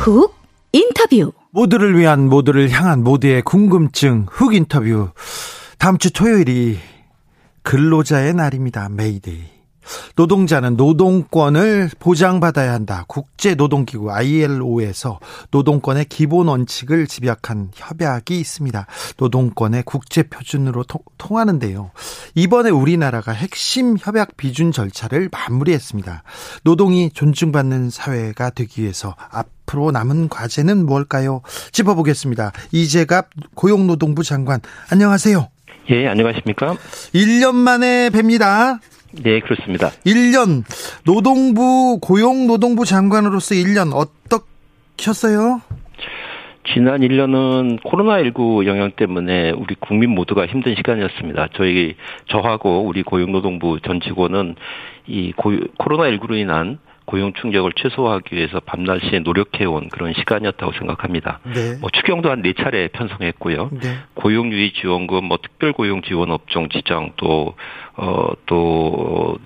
훅 인터뷰 모두를 위한 모두를 향한 모두의 궁금증 훅 인터뷰 다음 주 토요일이 근로자의 날입니다. 메이데이. 노동자는 노동권을 보장받아야 한다. 국제노동기구 ILO에서 노동권의 기본 원칙을 집약한 협약이 있습니다. 노동권의 국제 표준으로 통하는데요. 이번에 우리나라가 핵심 협약 비준 절차를 마무리했습니다. 노동이 존중받는 사회가 되기 위해서 앞으로 남은 과제는 뭘까요? 짚어보겠습니다. 이재갑 고용노동부 장관 안녕하세요. 예, 안녕하십니까? 1년 만에 뵙니다. 네, 그렇습니다. 1년 노동부 고용노동부 장관으로서 1년 어떻셨어요? 지난 1년은 코로나19 영향 때문에 우리 국민 모두가 힘든 시간이었습니다. 저희 저하고 우리 고용노동부 전 직원은 이 코로나19로 인한 고용 충격을 최소화하기 위해서 밤낮에 노력해온 그런 시간이었다고 생각합니다. 네. 뭐 추경도 한 네 차례 편성했고요. 네. 고용 유의 지원금, 뭐 특별 고용 지원 업종 지정 또 어, 또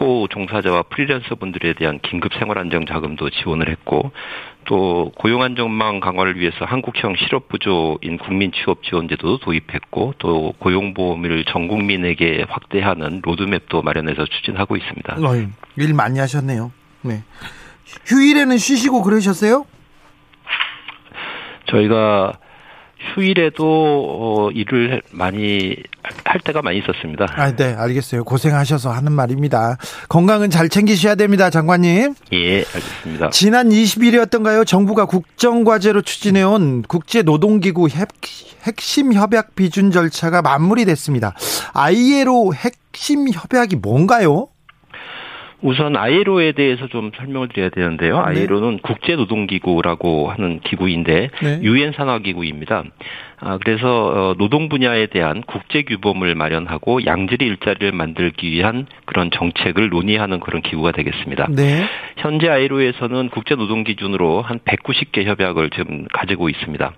특고 종사자와 프리랜서 분들에 대한 긴급 생활 안정 자금도 지원을 했고 또 고용 안정망 강화를 위해서 한국형 실업 부조인 국민 취업 지원제도 도입했고 또 고용보험을 전 국민에게 확대하는 로드맵도 마련해서 추진하고 있습니다. 어, 일 많이 하셨네요. 네. 휴일에는 쉬시고 그러셨어요? 저희가 휴일에도 어, 일을 많이 할 때가 많이 있었습니다. 아, 네, 알겠어요. 고생하셔서 하는 말입니다. 건강은 잘 챙기셔야 됩니다, 장관님. 예, 알겠습니다. 지난 20일이었던가요? 정부가 국정과제로 추진해온 국제노동기구 핵심 협약 비준 절차가 마무리됐습니다. ILO 핵심 협약이 뭔가요? 우선 아이로에 대해서 좀 설명을 드려야 되는데요. 네. 아이로는 국제노동기구라고 하는 기구인데 네. 유엔 산하기구입니다. 아, 그래서 어, 노동 분야에 대한 국제 규범을 마련하고 양질의 일자리를 만들기 위한 그런 정책을 논의하는 그런 기구가 되겠습니다. 네. 현재 아이로에서는 국제 노동 기준으로 한 190개 협약을 지금 가지고 있습니다.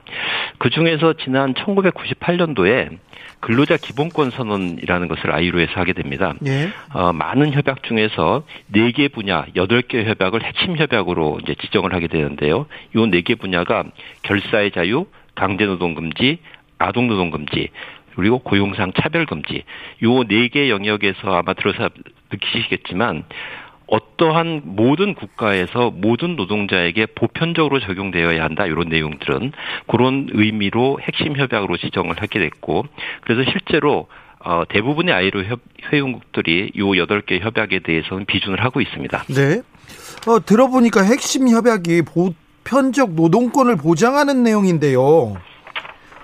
그 중에서 지난 1998년도에 근로자 기본권 선언이라는 것을 아이로에서 하게 됩니다. 예. 어, 많은 협약 중에서 4개 분야, 8개 협약을 핵심 협약으로 이제 지정을 하게 되는데요. 이 4개 분야가 결사의 자유, 강제노동 금지, 아동 노동 금지, 그리고 고용상 차별 금지. 요 네 개 영역에서 아마 들어서 느끼시겠지만 어떠한 모든 국가에서 모든 노동자에게 보편적으로 적용되어야 한다 이런 내용들은 그런 의미로 핵심 협약으로 지정을 하게 됐고 그래서 실제로 어, 대부분의 아이로 협, 회원국들이 요 여덟 개 협약에 대해서는 비준을 하고 있습니다. 네. 어, 들어보니까 핵심 협약이 보 편적 노동권을 보장하는 내용인데요.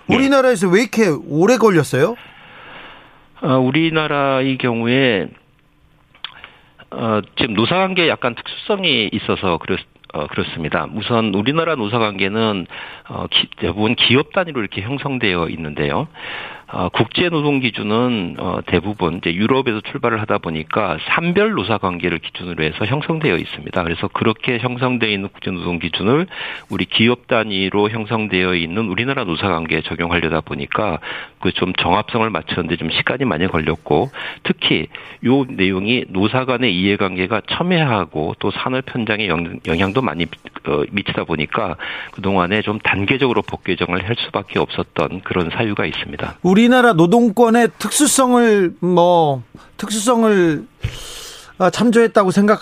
네. 우리나라에서 왜 이렇게 오래 걸렸어요? 어, 우리나라의 경우에 어, 지금 노사관계에 약간 특수성이 있어서 그렇, 어, 그렇습니다. 우선 우리나라 노사관계는 어, 기, 대부분 기업 단위로 이렇게 형성되어 있는데요. 어, 국제 노동 기준은 어, 대부분 이제 유럽에서 출발을 하다 보니까 산별 노사 관계를 기준으로 해서 형성되어 있습니다. 그래서 그렇게 형성되어 있는 국제 노동 기준을 우리 기업 단위로 형성되어 있는 우리나라 노사 관계에 적용하려다 보니까 그 좀 정합성을 맞추는데 좀 시간이 많이 걸렸고 특히 요 내용이 노사 간의 이해관계가 첨예하고 또 산업 현장에 영향도 많이 어, 미치다 보니까 그동안에 좀 단계적으로 법 개정을 할 수밖에 없었던 그런 사유가 있습니다. 우리나라 노동권의 특수성을 뭐 특수성을 아, 참조했다고 생각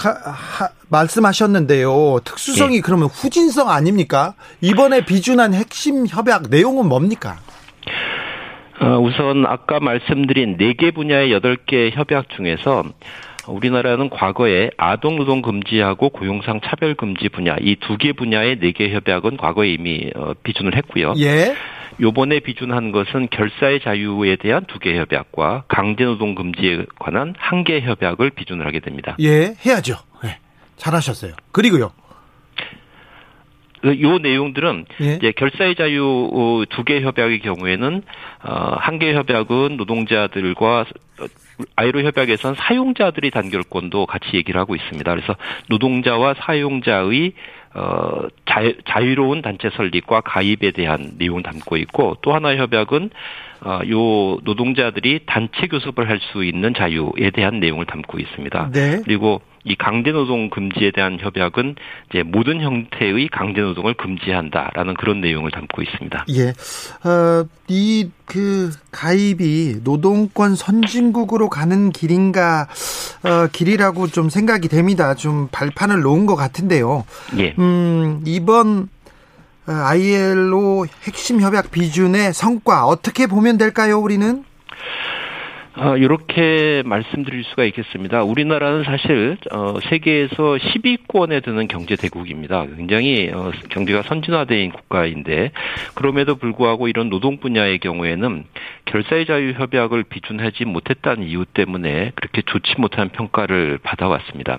말씀하셨는데요. 특수성이 네. 그러면 후진성 아닙니까? 이번에 비준한 핵심 협약 내용은 뭡니까? 어, 우선 아까 말씀드린 4개 분야의 8개 협약 중에서 우리나라는 과거에 아동 노동 금지하고 고용상 차별 금지 분야 이 두 개 분야의 네 개 협약은 과거에 이미 어, 비준을 했고요. 예. 요번에 비준한 것은 결사의 자유에 대한 두 개 협약과 강제 노동 금지에 관한 한 개 협약을 비준을 하게 됩니다. 예, 해야죠. 네. 잘하셨어요. 그리고요. 요 내용들은 예. 이제 결사의 자유 어, 두개 협약의 경우에는 어, 한 개 협약은 노동자들과 아이로 협약에선 사용자들이 단결권도 같이 얘기를 하고 있습니다. 그래서 노동자와 사용자의 어, 자유, 자유로운 단체 설립과 가입에 대한 내용을 담고 있고 또 하나의 협약은 어, 요 노동자들이 단체 교섭을 할 수 있는 자유에 대한 내용을 담고 있습니다. 네. 그리고 이 강제 노동 금지에 대한 협약은 이제 모든 형태의 강제 노동을 금지한다라는 그런 내용을 담고 있습니다. 예. 어, 이그 가입이 노동권 선진국으로 가는 길인가 어, 길이라고 좀 생각이 됩니다. 좀 발판을 놓은 것 같은데요. 예. 음, 이번 ILO 핵심 협약 비준의 성과 어떻게 보면 될까요, 우리는? 아, 이렇게 말씀드릴 수가 있겠습니다. 우리나라는 사실 어, 세계에서 10위권에 드는 경제 대국입니다. 굉장히 어, 경제가 선진화된 국가인데 그럼에도 불구하고 이런 노동 분야의 경우에는 결사의 자유 협약을 비준하지 못했다는 이유 때문에 그렇게 좋지 못한 평가를 받아왔습니다.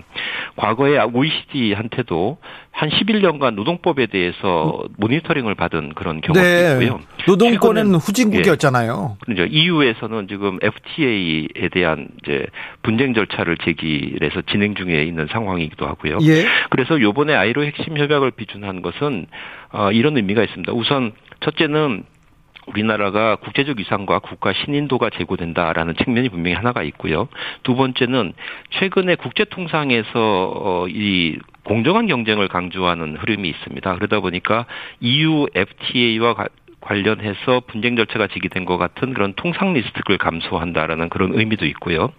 과거에 OECD한테도 한 11년간 노동법에 대해서 모니터링을 받은 그런 경험이 네. 있고요. 노동권은 후진국이었잖아요. 예, 그렇죠. EU에서는 지금 FTA에 대한 이제 분쟁 절차를 제기해서 진행 중에 있는 상황이기도 하고요. 예. 그래서 요번에 아이로 핵심 협약을 비준한 것은 어, 이런 의미가 있습니다. 우선 첫째는 우리나라가 국제적 위상과 국가 신인도가 제고된다라는 측면이 분명히 하나가 있고요. 두 번째는 최근에 국제 통상에서 어, 이 공정한 경쟁을 강조하는 흐름이 있습니다. 그러다 보니까 EU FTA와 관련해서 분쟁 절차가 제기된 것 같은 그런 통상 리스크를 감소한다라는 그런 의미도 있고요.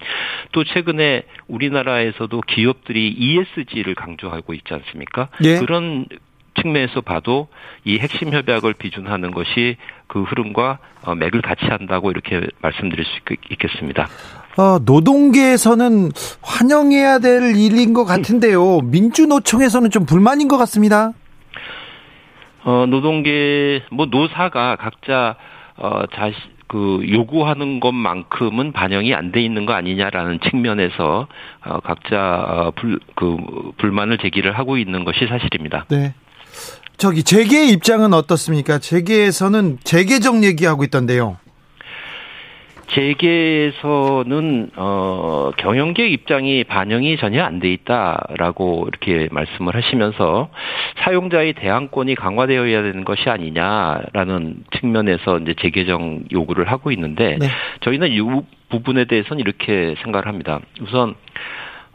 또 최근에 우리나라에서도 기업들이 ESG를 강조하고 있지 않습니까? 예. 그런 측면에서 봐도 이 핵심 협약을 비준하는 것이 그 흐름과 어, 맥을 같이 한다고 이렇게 말씀드릴 수 있겠습니다. 어, 노동계에서는 환영해야 될 일인 것 같은데요. 민주노총에서는 좀 불만인 것 같습니다. 어, 노동계, 뭐, 노사가 각자, 어, 자시, 그 요구하는 것만큼은 반영이 안 돼 있는 거 아니냐라는 측면에서 어, 각자 어, 불, 그 불만을 제기를 하고 있는 것이 사실입니다. 네. 저기 재계 입장은 어떻습니까? 재계에서는 재계적 얘기하고 있던데요. 재계에서는 어 경영계 입장이 반영이 전혀 안 돼 있다라고 이렇게 말씀을 하시면서 사용자의 대항권이 강화되어야 되는 것이 아니냐라는 측면에서 이제 재개정 요구를 하고 있는데 네. 저희는 이 부분에 대해서는 이렇게 생각을 합니다. 우선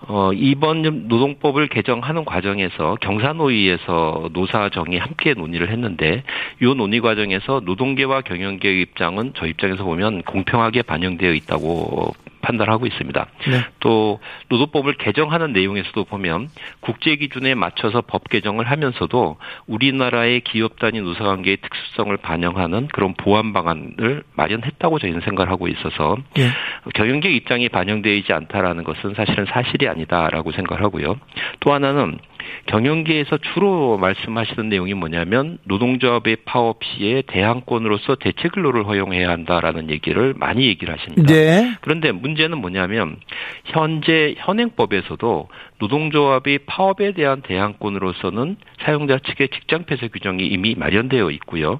어, 이번 노동법을 개정하는 과정에서 경사노위에서 노사정이 함께 논의를 했는데 이 논의 과정에서 노동계와 경영계의 입장은 저 입장에서 보면 공평하게 반영되어 있다고 판단하고 있습니다. 네. 또 노동법을 개정하는 내용에서도 보면 국제 기준에 맞춰서 법 개정을 하면서도 우리나라의 기업 단위 노사 관계의 특수성을 반영하는 그런 보완 방안을 마련했다고 저희는 생각을 하고 있어서 네. 경영계 입장이 반영되지 않다라는 것은 사실은 사실이 아니다라고 생각을 하고요. 또 하나는 경영계에서 주로 말씀하시던 내용이 뭐냐면 노동조합의 파업 시에 대항권으로서 대체 근로를 허용해야 한다라는 얘기를 많이 얘기를 하십니다. 네. 그런데 문제는 뭐냐면 현재 현행법에서도 노동조합이 파업에 대한 대항권으로서는 사용자 측의 직장 폐쇄 규정이 이미 마련되어 있고요.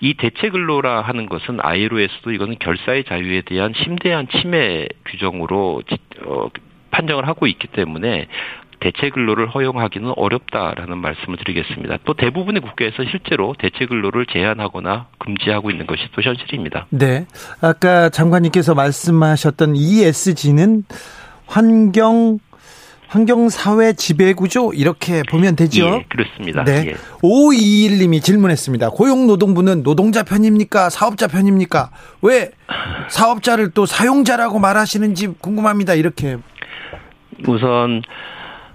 이 대체 근로라 하는 것은 아이로에서도 이거는 결사의 자유에 대한 심대한 침해 규정으로 어, 판정을 하고 있기 때문에 대체 근로를 허용하기는 어렵다라는 말씀을 드리겠습니다. 또 대부분의 국가에서 실제로 대체 근로를 제한하거나 금지하고 있는 것이 또 현실입니다. 네. 아까 장관님께서 말씀하셨던 ESG는 환경 환경 사회 지배 구조 이렇게 보면 되죠. 예, 그렇습니다. 네. 예. 521님이 질문했습니다. 고용노동부는 노동자 편입니까? 사업자 편입니까? 왜 사업자를 또 사용자라고 말하시는지 궁금합니다. 이렇게. 우선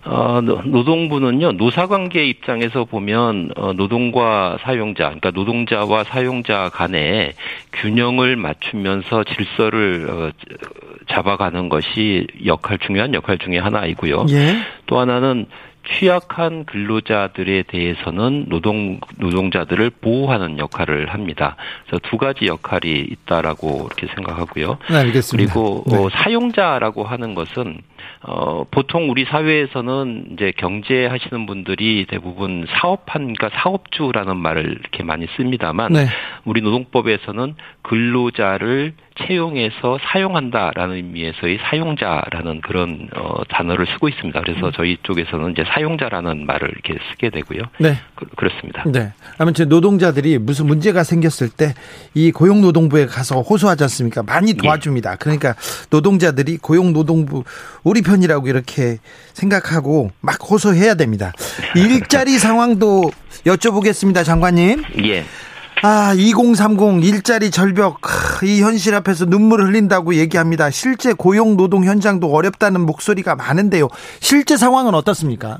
어, 노동부는요, 노사관계 입장에서 보면, 어, 노동과 사용자, 그러니까 노동자와 사용자 간에 균형을 맞추면서 질서를, 어, 잡아가는 것이 역할, 중요한 역할 중의 하나이고요. 예. 또 하나는 취약한 근로자들에 대해서는 노동 노동자들을 보호하는 역할을 합니다. 그래서 두 가지 역할이 있다라고 이렇게 생각하고요. 네, 알겠습니다. 그리고 네. 어, 사용자라고 하는 것은 어, 보통 우리 사회에서는 이제 경제 하시는 분들이 대부분 사업한, 그러니까 사업주라는 말을 이렇게 많이 씁니다만, 네. 우리 노동법에서는 근로자를 채용해서 사용한다라는 의미에서의 사용자라는 그런 어, 단어를 쓰고 있습니다. 그래서 음. 저희 쪽에서는 이제 사용자라는 말을 이렇게 쓰게 되고요. 네, 그, 렇습니다 네. 아무튼 노동자들이 무슨 문제가 생겼을 때 이 고용노동부에 가서 호소하지 않습니까? 많이 예. 도와줍니다. 예. 그러니까 노동자들이 고용노동부 우리 편 이라고 이렇게 생각하고 막 호소해야 됩니다. 일자리 상황도 여쭤보겠습니다, 장관님. 예. 아, 2030 일자리 절벽 이 현실 앞에서 눈물을 흘린다고 얘기합니다. 실제 고용 노동 현장도 어렵다는 목소리가 많은데요. 실제 상황은 어떻습니까?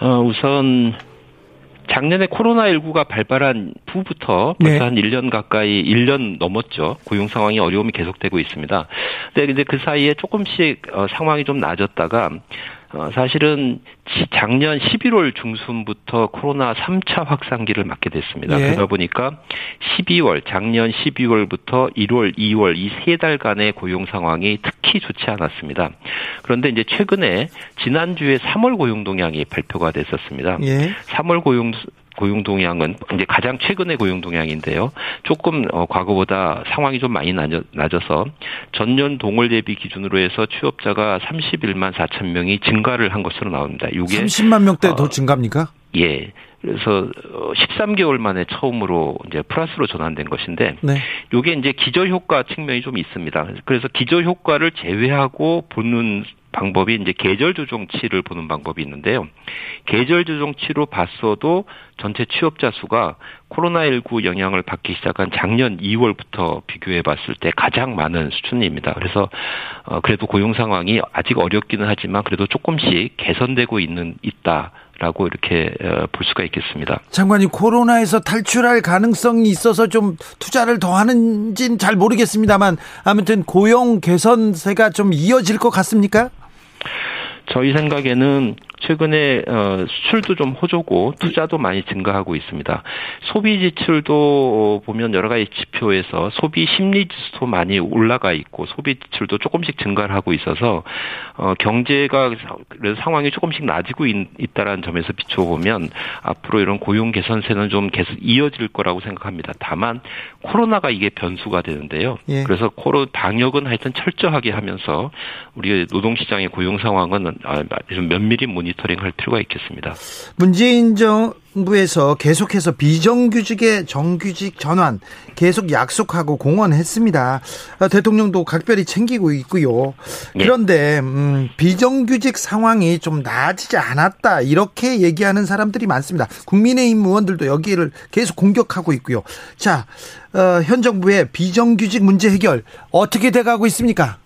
어, 우선 작년에 코로나19가 발발한 후부터 벌써 네. 한 1년 가까이 1년 넘었죠. 고용 상황이 어려움이 계속되고 있습니다. 근데 이제 그 사이에 조금씩 어, 상황이 좀 나아졌다가 어, 사실은 작년 11월 중순부터 코로나 3차 확산기를 맞게 됐습니다. 예. 그러다 보니까 12월, 작년 12월부터 1월, 2월 이 세 달간의 고용 상황이 특히 좋지 않았습니다. 그런데 이제 최근에 지난주에 3월 고용 동향이 발표가 됐었습니다. 예. 3월 고용 고용 동향은 이제 가장 최근의 고용 동향인데요. 조금 어, 과거보다 상황이 좀 많이 낮아서 전년 동월 대비 기준으로 해서 취업자가 31만 4천 명이 증가를 한 것으로 나옵니다. 이게 30만 명대 어, 더 증가입니까? 예. 그래서 13개월 어, 만에 처음으로 이제 플러스로 전환된 것인데 네. 이게 이제 기저 효과 측면이 좀 있습니다. 그래서 기저 효과를 제외하고 보는 방법이 이제 계절 조정치를 보는 방법이 있는데요. 계절 조정치로 봤어도 전체 취업자 수가 코로나19 영향을 받기 시작한 작년 2월부터 비교해 봤을 때 가장 많은 수준입니다. 그래서 어 그래도 고용 상황이 아직 어렵기는 하지만 그래도 조금씩 개선되고 있는 있다. 라고 이렇게 어, 볼 수가 있겠습니다. 장관님 코로나에서 탈출할 가능성이 있어서 좀 투자를 더 하는지는 잘 모르겠습니다만 아무튼 고용 개선세가 좀 이어질 것 같습니까? 저희 생각에는 최근에 어, 수출도 좀 호조고 투자도 많이 증가하고 있습니다. 소비 지출도 보면 여러 가지 지표에서 소비 심리 지수도 많이 올라가 있고 소비 지출도 조금씩 증가를 하고 있어서 어, 경제가 그래서 상황이 조금씩 나아지고 있, 다라는 점에서 비춰보면 앞으로 이런 고용 개선세는 좀 계속 이어질 거라고 생각합니다. 다만 코로나가 이게 변수가 되는데요. 예. 그래서 코로 방역은 하여튼 철저하게 하면서 우리 노동 시장의 고용 상황은 아, 좀 면밀히 모니 모니터링할 필요가 있겠습니다. 문재인 정부에서 계속해서 비정규직의 정규직 전환 계속 약속하고 공언했습니다. 어, 대통령도 각별히 챙기고 있고요. 예. 그런데 음, 비정규직 상황이 좀 나아지지 않았다 이렇게 얘기하는 사람들이 많습니다. 국민의힘 의원들도 여기를 계속 공격하고 있고요. 자, 어, 현 정부의 비정규직 문제 해결 어떻게 돼가고 있습니까?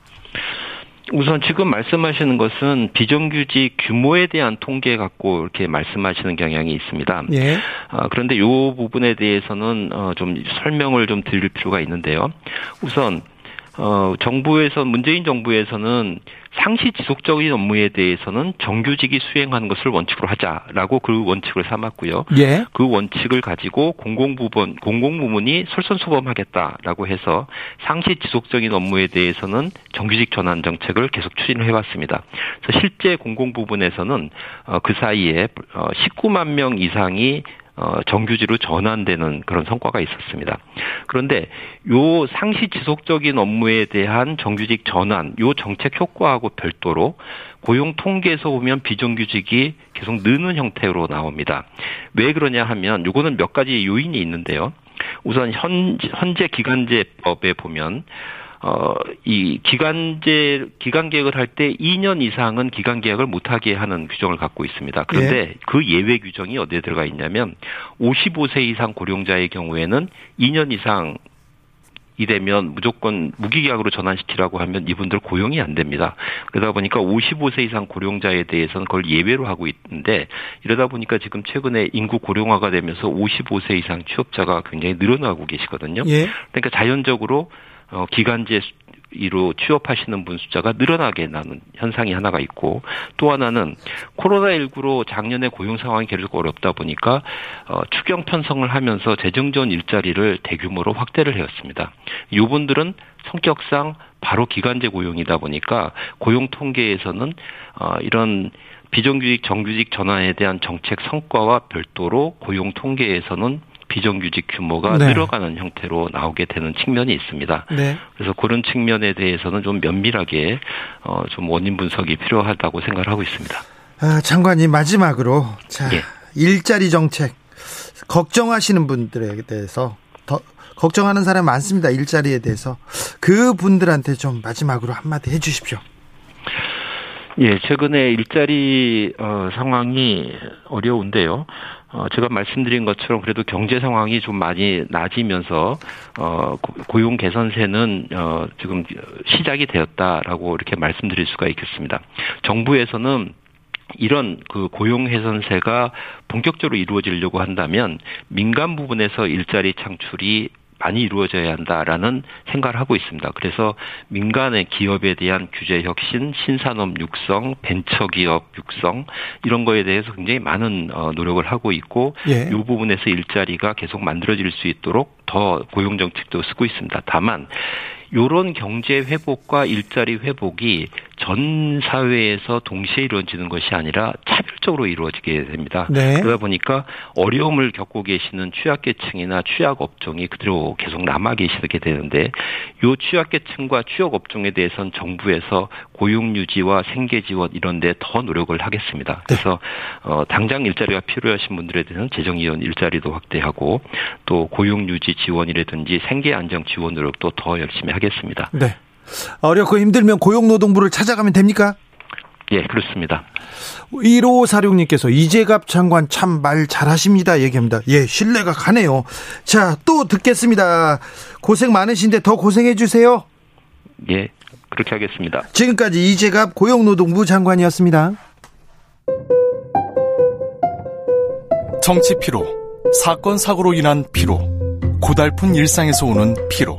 우선 지금 말씀하시는 것은 비정규직 규모에 대한 통계 갖고 이렇게 말씀하시는 경향이 있습니다. 예. 아, 그런데 이 부분에 대해서는 어, 좀 설명을 좀 드릴 필요가 있는데요. 우선 어, 정부에서 문재인 정부에서는 상시 지속적인 업무에 대해서는 정규직이 수행하는 것을 원칙으로 하자라고 그 원칙을 삼았고요. 예. 그 원칙을 가지고 공공부문 공공부문이 솔선수범하겠다라고 해서 상시 지속적인 업무에 대해서는 정규직 전환 정책을 계속 추진을 해왔습니다. 그래서 실제 공공부문에서는 어, 그 사이에 19만 어, 명 이상이 어, 정규직으로 전환되는 그런 성과가 있었습니다. 그런데 요 상시 지속적인 업무에 대한 정규직 전환, 요 정책 효과하고 별도로 고용 통계에서 보면 비정규직이 계속 느는 형태로 나옵니다. 왜 그러냐 하면 요거는 몇 가지 요인이 있는데요. 우선 현, 현재 기간제법에 보면 어, 이 기간제, 기간 계약을 할 때 2년 이상은 기간 계약을 못하게 하는 규정을 갖고 있습니다. 그런데 예. 그 예외 규정이 어디에 들어가 있냐면 55세 이상 고령자의 경우에는 2년 이상 이 되면 무조건 무기계약으로 전환시키라고 하면 이분들 고용이 안 됩니다. 그러다 보니까 55세 이상 고령자에 대해서는 그걸 예외로 하고 있는데 이러다 보니까 지금 최근에 인구 고령화가 되면서 55세 이상 취업자가 굉장히 늘어나고 계시거든요. 예. 그러니까 자연적으로 어, 기간제 이로 취업하시는 분 숫자가 늘어나게 나는 현상이 하나가 있고 또 하나는 코로나19로 작년에 고용 상황이 계속 어렵다 보니까 어, 추경 편성을 하면서 재정 지원 일자리를 대규모로 확대를 해왔습니다. 이분들은 성격상 바로 기간제 고용이다 보니까 고용 통계에서는 어, 이런 비정규직 정규직 전환에 대한 정책 성과와 별도로 고용 통계에서는 비정규직 규모가 네. 늘어가는 형태로 나오게 되는 측면이 있습니다. 네. 그래서 그런 측면에 대해서는 좀 면밀하게 어, 좀 원인 분석이 필요하다고 생각을 하고 있습니다. 아, 장관님 마지막으로 자 예. 일자리 정책 걱정하시는 분들에 대해서 더 걱정하는 사람 많습니다. 일자리에 대해서 그 분들한테 좀 마지막으로 한마디 해주십시오. 예, 최근에 일자리 어, 상황이 어려운데요. 어, 제가 말씀드린 것처럼 그래도 경제 상황이 좀 많이 나아지면서 어, 고용 개선세는 어, 지금 시작이 되었다라고 이렇게 말씀드릴 수가 있겠습니다. 정부에서는 이런 그 고용 개선세가 본격적으로 이루어지려고 한다면 민간 부분에서 일자리 창출이 많이 이루어져야 한다라는 생각을 하고 있습니다. 그래서 민간의 기업에 대한 규제 혁신, 신산업 육성, 벤처 기업 육성 이런 거에 대해서 굉장히 많은 어, 노력을 하고 있고 예. 이 부분에서 일자리가 계속 만들어질 수 있도록 더 고용 정책도 쓰고 있습니다. 다만 요런 경제 회복과 일자리 회복이 전 사회에서 동시에 이루어지는 것이 아니라 차별적으로 이루어지게 됩니다. 네. 그러다 보니까 어려움을 겪고 계시는 취약계층이나 취약업종이 그대로 계속 남아 계시게 되는데 요 취약계층과 취약업종에 대해서는 정부에서 고용 유지와 생계 지원 이런 데 더 노력을 하겠습니다. 네. 그래서 어 당장 일자리가 필요하신 분들에 대해서는 재정 지원 일자리도 확대하고 또 고용 유지 지원이라든지 생계 안정 지원 노력도 더 열심히 하겠습니다. 네. 어렵고 힘들면 고용노동부를 찾아가면 됩니까? 예, 그렇습니다. 1546님께서 이재갑 장관 참 말 잘하십니다. 얘기합니다. 예, 신뢰가 가네요. 자, 또 듣겠습니다. 고생 많으신데 더 고생해 주세요. 예, 그렇게 하겠습니다. 지금까지 이재갑 고용노동부 장관이었습니다. 정치 피로, 사건 사고로 인한 피로, 고달픈 일상에서 오는 피로.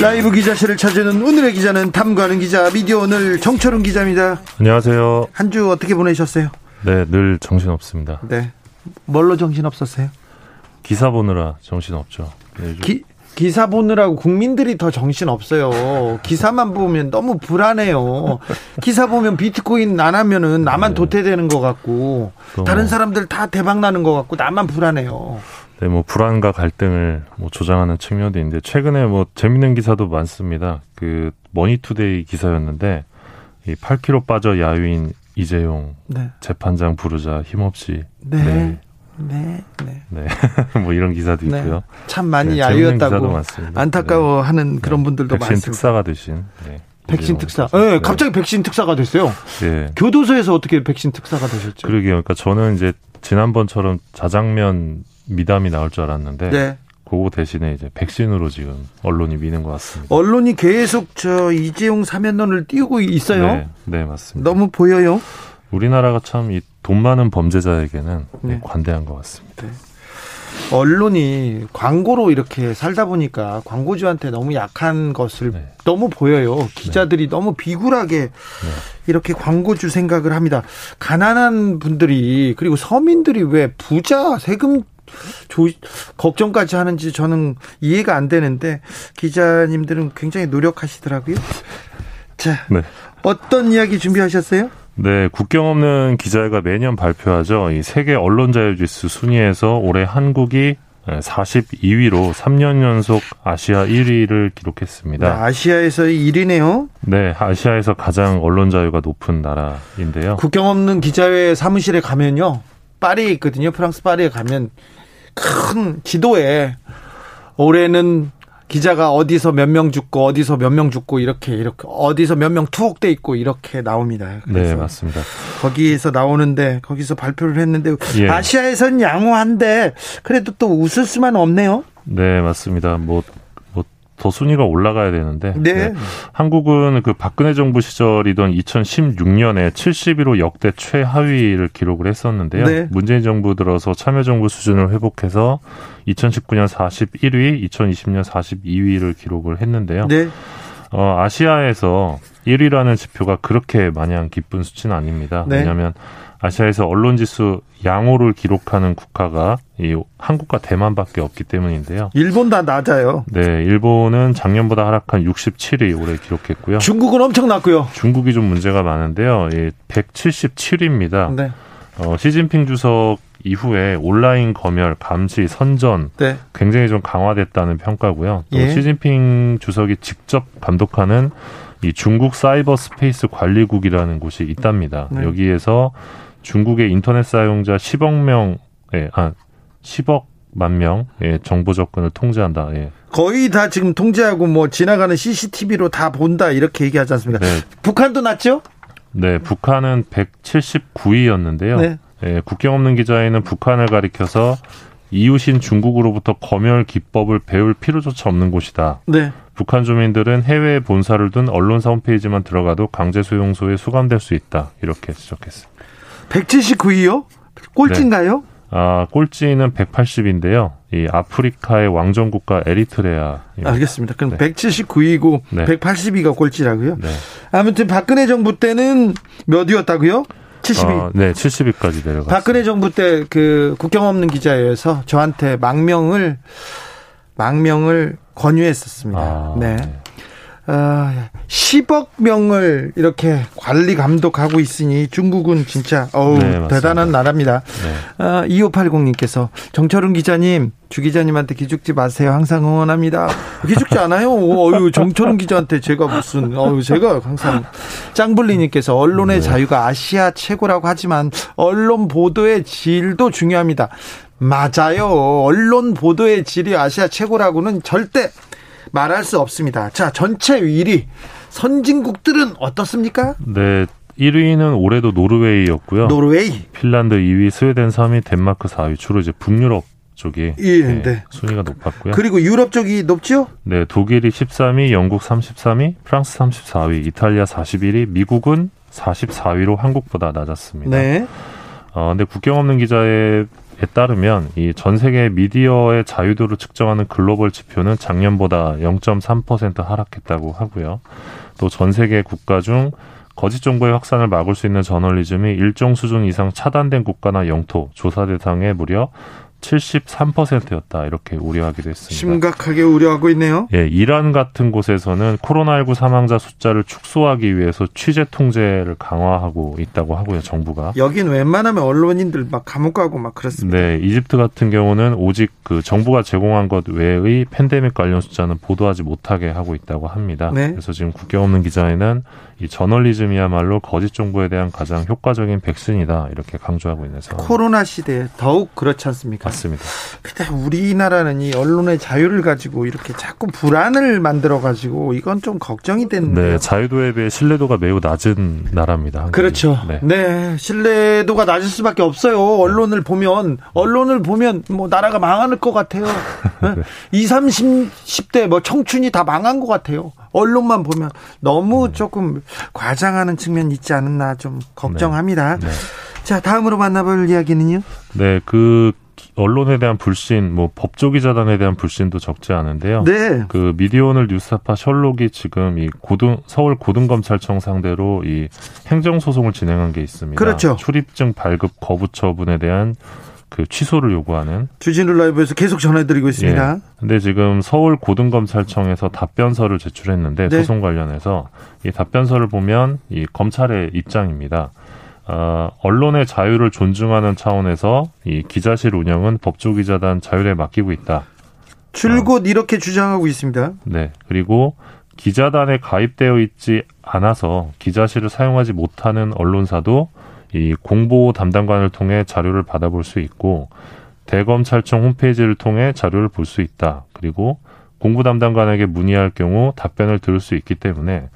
라이브 기자실을 찾는 오늘의 기자는 탐구하는 기자 미디어 오늘 정철훈 기자입니다. 안녕하세요. 한 주 어떻게 보내셨어요? 네, 늘 정신 없습니다. 네. 뭘로 정신 없었어요? 기사 보느라 정신 없죠. 네, 기, 기사 보느라고 국민들이 더 정신 없어요. 기사만 보면 너무 불안해요. 기사 보면 비트코인 안 하면은 나만 네. 도태되는 것 같고 다른 사람들 다 대박 나는 것 같고 나만 불안해요. 네, 뭐 불안과 갈등을 뭐 조장하는 측면도 있는데 최근에 뭐 재밌는 기사도 많습니다. 그 머니투데이 기사였는데 이 8kg 빠져 야윈 이재용 네. 재판장 부르자 힘없이 네. 네. 네, 네. 네. 뭐 이런 기사도 네. 있고요. 참 많이 네, 야위었다고 안타까워하는 네. 그런 분들도 많습니다. 특사가 되신. 네. 백신 특사. 네, 네, 갑자기 백신 특사가 됐어요. 네. 교도소에서 어떻게 백신 특사가 되셨죠? 그러게요. 그러니까 저는 이제 지난번처럼 자장면 미담이 나올 줄 알았는데 네. 그거 대신에 이제 백신으로 지금 언론이 미는 것 같습니다. 언론이 계속 저 이재용 사면론을 띄우고 있어요. 네, 네 맞습니다. 너무 보여요. 우리나라가 참 이 돈 많은 범죄자에게는 네. 관대한 것 같습니다. 네. 언론이 광고로 이렇게 살다 보니까 광고주한테 너무 약한 것을 네. 너무 보여요. 기자들이 네. 너무 비굴하게 네. 이렇게 광고주 생각을 합니다. 가난한 분들이 그리고 서민들이 왜 부자 세금 조, 걱정까지 하는지 저는 이해가 안 되는데 기자님들은 굉장히 노력하시더라고요. 자, 네. 어떤 이야기 준비하셨어요? 네, 국경 없는 기자회가 매년 발표하죠. 이 세계 언론 자유지수 순위에서 올해 한국이 42위로 3년 연속 아시아 1위를 기록했습니다. 네, 아시아에서 1위네요. 네, 아시아에서 가장 언론 자유가 높은 나라인데요. 국경 없는 기자회 사무실에 가면요. 파리에 있거든요. 프랑스 파리에 가면 큰 지도에 올해는 기자가 어디서 몇 명 죽고 어디서 몇 명 죽고 이렇게 이렇게 어디서 몇 명 투옥돼 있고 이렇게 나옵니다. 네, 맞습니다. 거기에서 나오는데 거기서 발표를 했는데 예. 아시아에선 양호한데 그래도 또 웃을 수만 없네요. 네, 맞습니다. 뭐 더 순위가 올라가야 되는데 네. 네. 한국은 그 박근혜 정부 시절이던 2016년에 71호 역대 최하위를 기록을 했었는데요. 네. 문재인 정부 들어서 참여정부 수준을 회복해서 2019년 41위, 2020년 42위를 기록을 했는데요. 네. 어, 아시아에서 1위라는 지표가 그렇게 마냥 기쁜 수치는 아닙니다. 네. 왜냐하면 아시아에서 언론 지수 양호를 기록하는 국가가 이 한국과 대만밖에 없기 때문인데요. 일본 다 낮아요. 네, 일본은 작년보다 하락한 67위 올해 기록했고요. 중국은 엄청 낮고요. 중국이 좀 문제가 많은데요. 177위입니다. 네. 어, 시진핑 주석 이후에 온라인 검열, 감시, 선전 네. 굉장히 좀 강화됐다는 평가고요. 또 예. 시진핑 주석이 직접 감독하는 이 중국 사이버 스페이스 관리국이라는 곳이 있답니다. 네. 여기에서 중국의 인터넷 사용자 10억 명, 예, 아, 10억 만 명의 정보 접근을 통제한다. 예. 거의 다 지금 통제하고 뭐 지나가는 CCTV로 다 본다 이렇게 얘기하지 않습니까? 네. 북한도 낮죠? 네, 북한은 179위였는데요. 네. 예, 국경 없는 기자회는 북한을 가리켜서 이웃인 중국으로부터 검열 기법을 배울 필요조차 없는 곳이다. 네. 북한 주민들은 해외에 본사를 둔 언론사 홈페이지만 들어가도 강제 수용소에 수감될 수 있다. 이렇게 지적했습니다. 179위요? 꼴찌인가요? 네. 아, 꼴찌는 180인데요. 이 아프리카의 왕정 국가 에리트레아. 알겠습니다. 그럼 네. 179위고 네. 182가 꼴찌라고요? 네. 아무튼 박근혜 정부 때는 몇 위였다고요? 70위. 어, 네, 70위까지 내려갔어요. 박근혜 정부 때 그 국경 없는 기자에서 저한테 망명을 망명을 권유했었습니다. 아, 네. 네. 아, 10억 명을 이렇게 관리 감독하고 있으니 중국은 진짜 어우 네, 대단한 나라입니다. 네. 아, 2580님께서 정철은 기자님 주 기자님한테 기죽지 마세요. 항상 응원합니다. 기죽지 않아요. 어유 정철운 기자한테 제가 무슨 어유 제가 항상 짱블리님께서 언론의 네. 자유가 아시아 최고라고 하지만 언론 보도의 질도 중요합니다. 맞아요. 언론 보도의 질이 아시아 최고라고는 절대 말할 수 없습니다. 자, 전체 1위 선진국들은 어떻습니까? 네. 1위는 올해도 노르웨이였고요. 노르웨이. 핀란드 2위, 스웨덴 3위, 덴마크 4위. 주로 이제 북유럽 쪽이 예, 네, 네. 순위가 높았고요. 그리고 유럽 쪽이 높죠? 네, 독일이 13위, 영국 33위, 프랑스 34위, 이탈리아 41위, 미국은 44위로 한국보다 낮았습니다. 네. 어, 근데 국경 없는 기자의 에 따르면 이 전 세계 미디어의 자유도를 측정하는 글로벌 지표는 작년보다 0.3% 하락했다고 하고요. 또 전 세계 국가 중 거짓 정보의 확산을 막을 수 있는 저널리즘이 일정 수준 이상 차단된 국가나 영토 조사 대상에 무려 73%였다 이렇게 우려하기도 했습니다. 심각하게 우려하고 있네요. 예, 이란 같은 곳에서는 코로나19 사망자 숫자를 축소하기 위해서 취재 통제를 강화하고 있다고 하고요, 정부가. 여긴 웬만하면 언론인들 막 감옥 가고 막 그렇습니다. 네, 이집트 같은 경우는 오직 그 정부가 제공한 것 외의 팬데믹 관련 숫자는 보도하지 못하게 하고 있다고 합니다. 네. 그래서 지금 국경 없는 기자에는 이 저널리즘이야말로 거짓 정보에 대한 가장 효과적인 백신이다 이렇게 강조하고 있는 상황. 코로나 시대에 더욱 그렇지 않습니까? 맞습니다. 근데 우리나라는 이 언론의 자유를 가지고 이렇게 자꾸 불안을 만들어 가지고 이건 좀 걱정이 되는데. 네, 자유도에 비해 신뢰도가 매우 낮은 나라입니다. 한국이. 그렇죠. 네. 네. 신뢰도가 낮을 수밖에 없어요. 언론을 보면 언론을 보면 뭐 나라가 망할 것 같아요. 네. 20, 30, 10대 뭐 청춘이 다 망한 것 같아요. 언론만 보면 너무 네. 조금 과장하는 측면이 있지 않았나 좀 걱정합니다. 네. 네. 자, 다음으로 만나볼 이야기는요? 네, 그 언론에 대한 불신, 뭐 법조 기 자단에 대한 불신도 적지 않은데요. 네. 그 미디어오늘 뉴스타파 셜록이 지금 이 고등 서울 고등검찰청 상대로 이 행정 소송을 진행한 게 있습니다. 그렇죠. 출입증 발급 거부 처분에 대한 그 취소를 요구하는 주진우 라이브에서 계속 전해드리고 있습니다. 예. 근데 지금 서울 고등검찰청에서 답변서를 제출했는데 네. 소송 관련해서 이 답변서를 보면 이 검찰의 입장입니다. 어, 언론의 자유를 존중하는 차원에서 이 기자실 운영은 법조기자단 자율에 맡기고 있다. 줄곧 어. 이렇게 주장하고 있습니다. 네. 그리고 기자단에 가입되어 있지 않아서 기자실을 사용하지 못하는 언론사도 이 공보 담당관을 통해 자료를 받아볼 수 있고 대검찰청 홈페이지를 통해 자료를 볼 수 있다. 그리고 공부 담당관에게 문의할 경우 답변을 들을 수 있기 때문에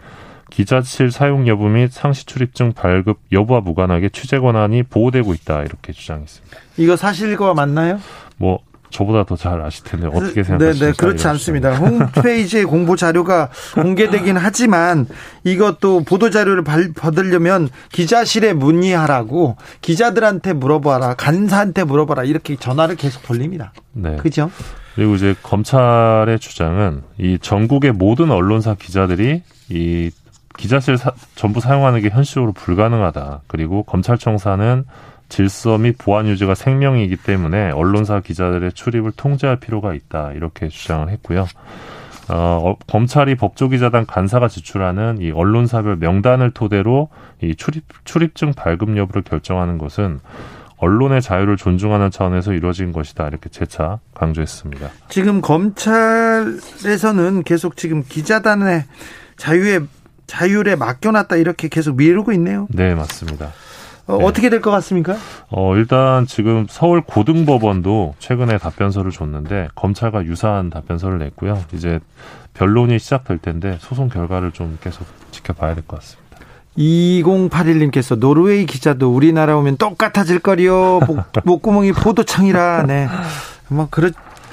기자실 사용 여부 및 상시 출입증 발급 여부와 무관하게 취재 권한이 보호되고 있다 이렇게 주장했습니다. 이거 사실과 맞나요? 뭐 저보다 더 잘 아실 텐데 어떻게 생각하시나요? 네, 네, 그렇지 않습니다. 홈페이지에 공보 자료가 공개되긴 하지만 이것도 보도 자료를 받으려면 기자실에 문의하라고 기자들한테 물어봐라, 간사한테 물어봐라 이렇게 전화를 계속 돌립니다. 네. 그죠? 그리고 이제 검찰의 주장은 이 전국의 모든 언론사 기자들이 이 기자실 사, 전부 사용하는 게 현실적으로 불가능하다. 그리고 검찰청사는 질서 및 보안 유지가 생명이기 때문에 언론사 기자들의 출입을 통제할 필요가 있다 이렇게 주장을 했고요. 어, 어, 검찰이 법조기자단 간사가 지출하는 이 언론사별 명단을 토대로 이 출입 출입증 발급 여부를 결정하는 것은 언론의 자유를 존중하는 차원에서 이루어진 것이다 이렇게 재차 강조했습니다. 지금 검찰에서는 계속 지금 기자단의 자유에 자율에 맡겨놨다 이렇게 계속 미루고 있네요. 네 맞습니다. 어, 네. 어떻게 될 것 같습니까? 어, 일단 지금 서울 고등법원도 최근에 답변서를 줬는데 검찰과 유사한 답변서를 냈고요. 이제 변론이 시작될 텐데 소송 결과를 좀 계속 지켜봐야 될 것 같습니다. 2081님께서 노르웨이 기자도 우리나라 오면 똑같아질 거리요. 목, 구멍이 포도청이라. 네. 뭐 그렇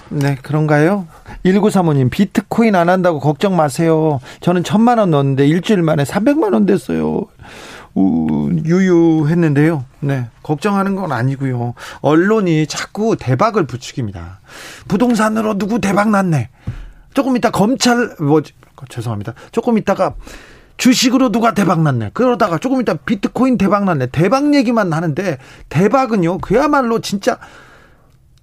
네, 그런가요? 1935님, 비트코인 안 한다고 걱정 마세요. 저는 천만 원 넣었는데 일주일 만에 300만 원 됐어요. 유유했는데요. 네. 걱정하는 건 아니고요. 언론이 자꾸 대박을 부추깁니다. 부동산으로 누구 대박 났네. 조금 이따 검찰 뭐 죄송합니다. 조금 이따가 주식으로 누가 대박 났네. 그러다가 조금 이따 비트코인 대박 났네. 대박 얘기만 하는데 대박은요. 그야말로 진짜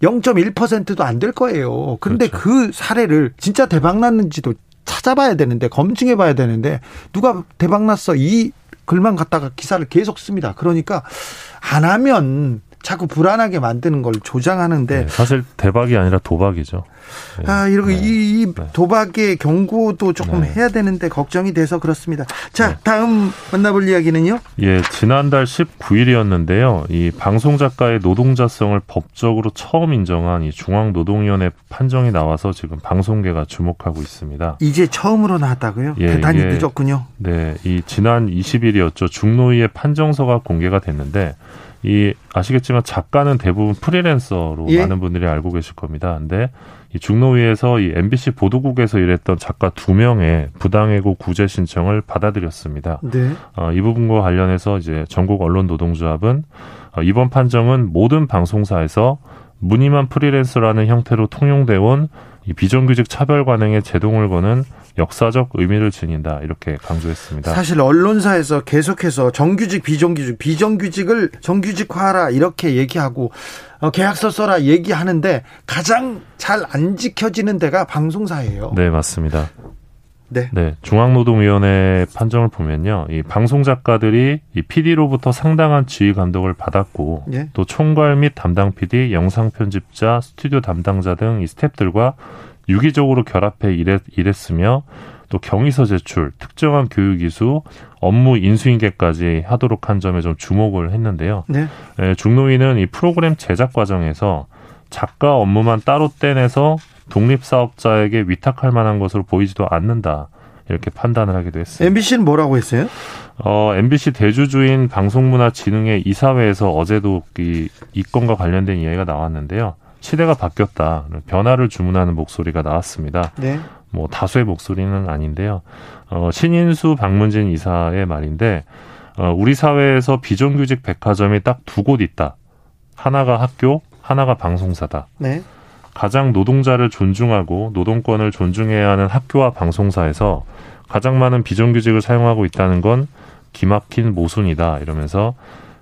0.1%도 안 될 거예요. 그런데 그렇죠. 그 사례를 진짜 대박 났는지도 찾아봐야 되는데 검증해 봐야 되는데 누가 대박 났어 이 글만 갖다가 기사를 계속 씁니다. 그러니까 안 하면 자꾸 불안하게 만드는 걸 조장하는데 네, 사실 대박이 아니라 도박이죠. 네. 아 이러고 네. 이 네. 도박의 경고도 조금 네. 해야 되는데 걱정이 돼서 그렇습니다. 자 네. 다음 만나볼 이야기는요. 예 지난달 19일이었는데요. 이 방송 작가의 노동자성을 법적으로 처음 인정한 이 중앙노동위원회 판정이 나와서 지금 방송계가 주목하고 있습니다. 이제 처음으로 나왔다고요? 예, 대단히 예, 늦었군요. 네, 이 지난 20일이었죠. 중노위의 판정서가 공개가 됐는데. 이 아시겠지만 작가는 대부분 프리랜서로 예? 많은 분들이 알고 계실 겁니다. 근데 이 중노위에서 이 MBC 보도국에서 일했던 작가 두 명의 부당해고 구제 신청을 받아들였습니다. 네. 어, 이 부분과 관련해서 이제 전국 언론 노동조합은 어, 이번 판정은 모든 방송사에서 무늬만 프리랜서라는 형태로 통용돼 온 이 비정규직 차별 관행에 제동을 거는 역사적 의미를 지닌다 이렇게 강조했습니다. 사실 언론사에서 계속해서 정규직 비정규직 비정규직을 정규직화하라 이렇게 얘기하고 어, 계약서 써라 얘기하는데 가장 잘 안 지켜지는 데가 방송사예요. 네 맞습니다. 네. 네. 중앙노동위원회 판정을 보면요. 이 방송 작가들이 이 PD로부터 상당한 지휘 감독을 받았고 예? 또 총괄 및 담당 PD, 영상 편집자, 스튜디오 담당자 등 이 스탭들과 유기적으로 결합해 일했, 일했으며 또 경위서 제출, 특정한 교육 이수, 업무 인수인계까지 하도록 한 점에 좀 주목을 했는데요. 네. 예, 중노위는 이 프로그램 제작 과정에서 작가 업무만 따로 떼내서 독립사업자에게 위탁할 만한 것으로 보이지도 않는다. 이렇게 판단을 하기도 했습니다. MBC는 뭐라고 했어요? 어, MBC 대주주인 방송문화진흥회 이사회에서 어제도 이, 이 건과 관련된 이야기가 나왔는데요. 시대가 바뀌었다. 변화를 주문하는 목소리가 나왔습니다. 네. 뭐 다수의 목소리는 아닌데요. 어, 신인수 박문진 이사의 말인데 어, 우리 사회에서 비정규직 백화점이 딱 두 곳 있다. 하나가 학교, 하나가 방송사다. 네. 가장 노동자를 존중하고 노동권을 존중해야 하는 학교와 방송사에서 가장 많은 비정규직을 사용하고 있다는 건 기막힌 모순이다. 이러면서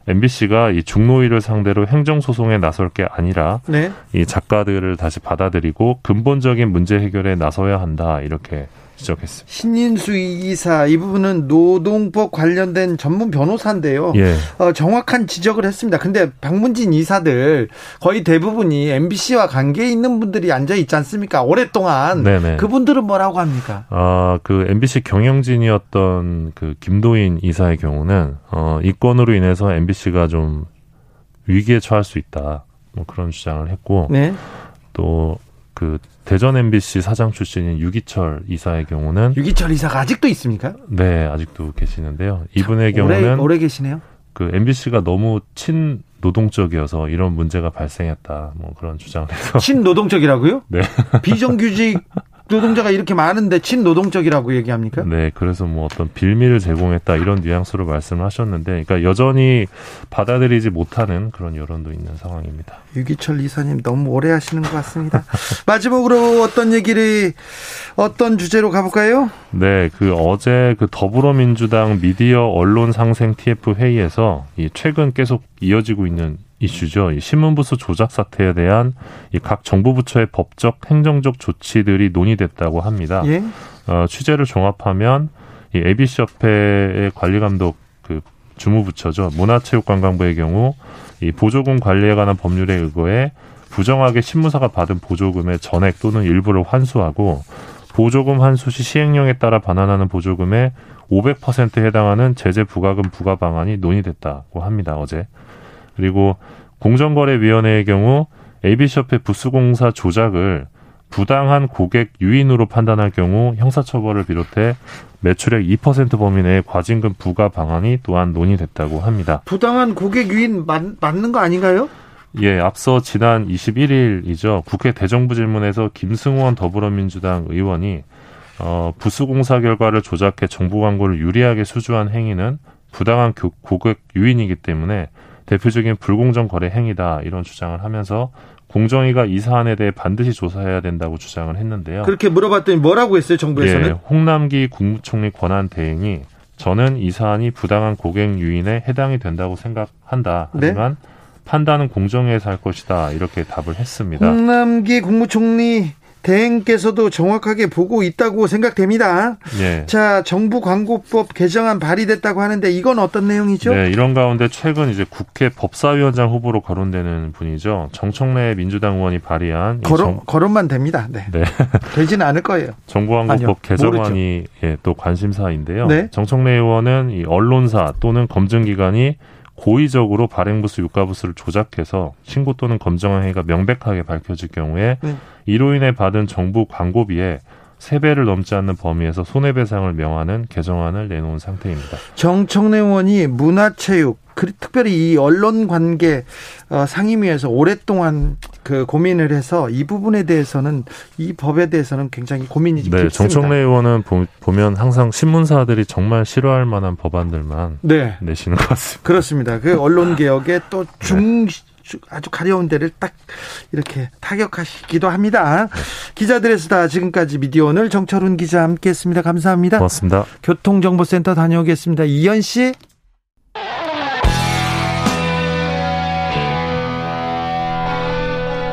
MBC가 이 중노위를 상대로 행정 소송에 나설 게 아니라 네. 이 작가들을 다시 받아들이고 근본적인 문제 해결에 나서야 한다 이렇게 지적했습니다. 신인수 이사 이 부분은 노동법 관련된 전문 변호사인데요. 예. 어, 정확한 지적을 했습니다. 근데 박문진 이사들 거의 대부분이 MBC와 관계 있는 분들이 앉아 있지 않습니까? 오랫동안 네네. 그분들은 뭐라고 합니까? 아, 그 MBC 경영진이었던 그 김도인 이사의 경우는 어, 이 건으로 인해서 MBC가 좀 위기에 처할 수 있다. 뭐 그런 주장을 했고 네. 또 그 대전 MBC 사장 출신인 유기철 이사의 경우는 유기철 이사가 아직도 있습니까? 네, 아직도 계시는데요. 이분의 경우는 오래, 오래 계시네요. 그 MBC가 너무 친 노동적이어서 이런 문제가 발생했다. 뭐 그런 주장을 해서 친 노동적이라고요? 네. 비정규직 노동자가 이렇게 많은데 친노동적이라고 얘기합니까? 네, 그래서 뭐 어떤 빌미를 제공했다 이런 뉘앙스로 말씀을 하셨는데, 그러니까 여전히 받아들이지 못하는 그런 여론도 있는 상황입니다. 유기철 이사님 너무 오래 하시는 것 같습니다. 마지막으로 어떤 얘기를 어떤 주제로 가볼까요? 네, 그 어제 그 더불어민주당 미디어 언론 상생 TF 회의에서 이 최근 계속 이어지고 있는 이슈죠. 이 신문부수 조작 사태에 대한 이 각 정부 부처의 법적 행정적 조치들이 논의됐다고 합니다. 예? 어, 취재를 종합하면 이 ABC 협회의 관리 감독 그 주무부처죠. 문화체육관광부의 경우 이 보조금 관리에 관한 법률에 의거해 부정하게 신문사가 받은 보조금의 전액 또는 일부를 환수하고 보조금 환수 시 시행령에 따라 반환하는 보조금의 500%에 해당하는 제재 부과금 부과 방안이 논의됐다고 합니다. 어제. 그리고 공정거래위원회의 경우 AB숍의 부수공사 조작을 부당한 고객 유인으로 판단할 경우 형사처벌을 비롯해 매출액 2% 범위 내의 과징금 부과 방안이 또한 논의됐다고 합니다. 부당한 고객 유인 맞, 맞는 거 아닌가요? 예, 앞서 지난 21일이죠. 국회 대정부 질문에서 김승원 더불어민주당 의원이 어, 부수공사 결과를 조작해 정부 광고를 유리하게 수주한 행위는 부당한 고객 유인이기 때문에 대표적인 불공정 거래 행위다 이런 주장을 하면서 공정위가 이 사안에 대해 반드시 조사해야 된다고 주장을 했는데요. 그렇게 물어봤더니 뭐라고 했어요, 정부에서는? 예, 홍남기 국무총리 권한 대행이 저는 이 사안이 부당한 고객 유인에 해당이 된다고 생각한다. 네? 하지만 네? 판단은 공정위에서 할 것이다. 이렇게 답을 했습니다. 홍남기 국무총리 대행께서도 정확하게 보고 있다고 생각됩니다. 네. 자, 정부 광고법 개정안 발의됐다고 하는데 이건 어떤 내용이죠? 네, 이런 가운데 최근 이제 국회 법사위원장 후보로 거론되는 분이죠. 정청래 민주당 의원이 발의한 거론 정... 거론만 됩니다. 네. 네. 되지는 않을 거예요. 정부 광고법 개정안이 예, 또 관심사인데요. 네. 정청래 의원은 이 언론사 또는 검증기관이 고의적으로 발행부수 유가부수를 조작해서 신고 또는 검정한 행위가 명백하게 밝혀질 경우에 네. 이로 인해 받은 정부 광고비에 세배를 넘지 않는 범위에서 손해배상을 명하는 개정안을 내놓은 상태입니다. 정청래 의원이 문화체육, 특별히 이 언론 관계 어, 상임위에서 오랫동안 그 고민을 해서 이 부분에 대해서는 이 법에 대해서는 굉장히 고민이 좀 네, 깊습니다. 정청래 의원은 보, 면 항상 신문사들이 정말 싫어할 만한 법안들만 네. 내시는 것 같습니다. 그렇습니다. 그 언론 개혁의 또중 네. 아주 가려운 데를 딱 이렇게 타격하시기도 합니다. 기자들의 수다 지금까지 미디어 오늘 정철훈 기자 함께했습니다. 감사합니다. 고맙습니다. 교통정보센터 다녀오겠습니다. 이현 씨.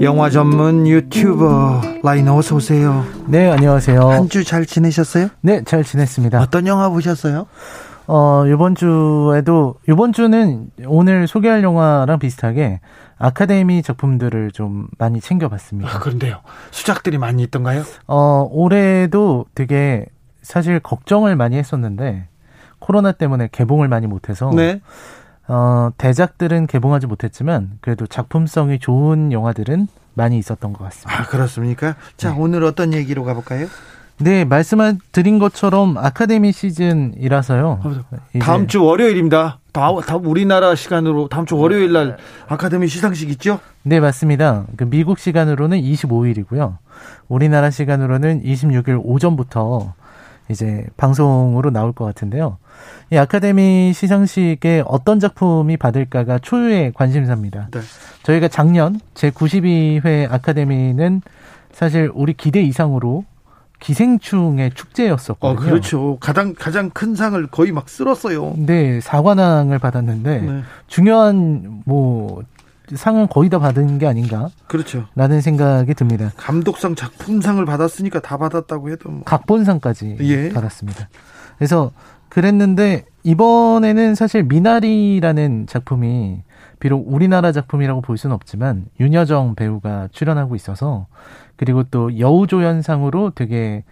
영화 전문 유튜버 라이너 어서 오세요. 네, 안녕하세요. 한 주 잘 지내셨어요? 네, 잘 지냈습니다. 어떤 영화 보셨어요? 어, 이번 주에도 이번 주는 오늘 소개할 영화랑 비슷하게 아카데미 작품들을 좀 많이 챙겨 봤습니다. 아, 그런데요. 수작들이 많이 있던가요? 어, 올해도 되게 사실 걱정을 많이 했었는데 코로나 때문에 개봉을 많이 못해서 네. 어, 대작들은 개봉하지 못했지만 그래도 작품성이 좋은 영화들은 많이 있었던 것 같습니다. 아, 그렇습니까? 자, 네. 오늘 어떤 얘기로 가볼까요? 네, 말씀드린 것처럼 아카데미 시즌이라서요. 다음 주 월요일입니다. 다음, 다음 우리나라 시간으로 다음 주 월요일 날 아카데미 시상식 있죠? 네, 맞습니다. 그 미국 시간으로는 25일이고요. 우리나라 시간으로는 26일 오전부터 이제 방송으로 나올 것 같은데요. 이 아카데미 시상식에 어떤 작품이 받을까가 초유의 관심사입니다. 네. 저희가 작년 제 92회 아카데미는 사실 우리 기대 이상으로 기생충의 축제였었거든요. 어, 그렇죠. 가장 가장 큰 상을 거의 막 쓸었어요. 네, 사관왕을 받았는데 네. 중요한 뭐 상은 거의 다 받은 게 아닌가. 그렇죠. 라는 생각이 듭니다. 감독상 작품상을 받았으니까 다 받았다고 해도 뭐. 각본상까지 예. 받았습니다. 그래서 그랬는데 이번에는 사실 미나리라는 작품이 비록 우리나라 작품이라고 볼 수는 없지만 윤여정 배우가 출연하고 있어서 그리고 또 여우조연상으로 되게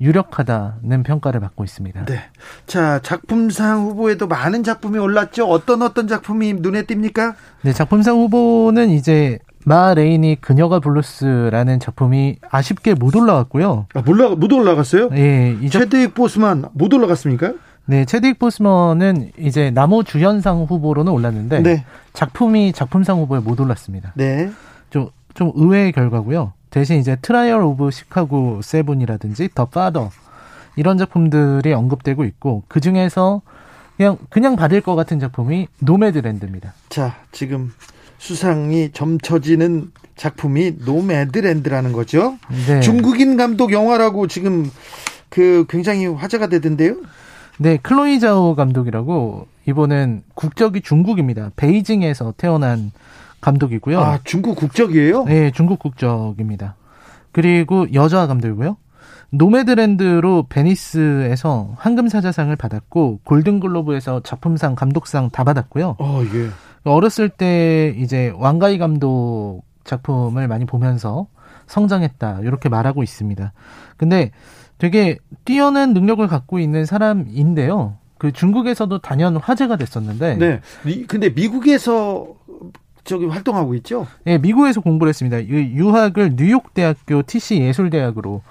유력하다는 평가를 받고 있습니다. 네. 자, 작품상 후보에도 많은 작품이 올랐죠. 어떤 어떤 작품이 눈에 띕니까? 네, 작품상 후보는 이제 마 레이니, 그녀가 블루스라는 작품이 아쉽게 못 올라갔고요. 아, 몰라 못 올라갔어요? 예, 이 작... 채드윅 보스만 못 올라갔습니까? 네, 채드윅 보스먼은 이제 남우주연상 후보로는 올랐는데 네. 작품이 작품상 후보에 못 올랐습니다. 네. 좀, 좀 의외의 결과고요. 대신 이제 Trial of Chicago Seven이라든지 The Father 이런 작품들이 언급되고 있고 그 중에서 그냥 그냥 받을 것 같은 작품이 노매드랜드입니다. 자, 지금 수상이 점쳐지는 작품이 노매드랜드라는 거죠. 네. 중국인 감독 영화라고 지금 그 굉장히 화제가 되던데요. 네, 클로이 자오 감독이라고 이번엔 국적이 중국입니다. 베이징에서 태어난 감독이고요. 아, 중국 국적이에요? 네, 중국 국적입니다. 그리고 여자 감독이고요. 노매드랜드로 베니스에서 황금사자상을 받았고 골든글로브에서 작품상, 감독상 다 받았고요. 어, 예. 어렸을 때 이제 왕가희 감독 작품을 많이 보면서 성장했다 이렇게 말하고 있습니다. 근데 되게 뛰어난 능력을 갖고 있는 사람인데요. 그 중국에서도 단연 화제가 됐었는데. 네. 근데 미국에서 저기 활동하고 있죠? 네, 미국에서 공부를 했습니다. 유학을 뉴욕 대학교 TC 예술대학으로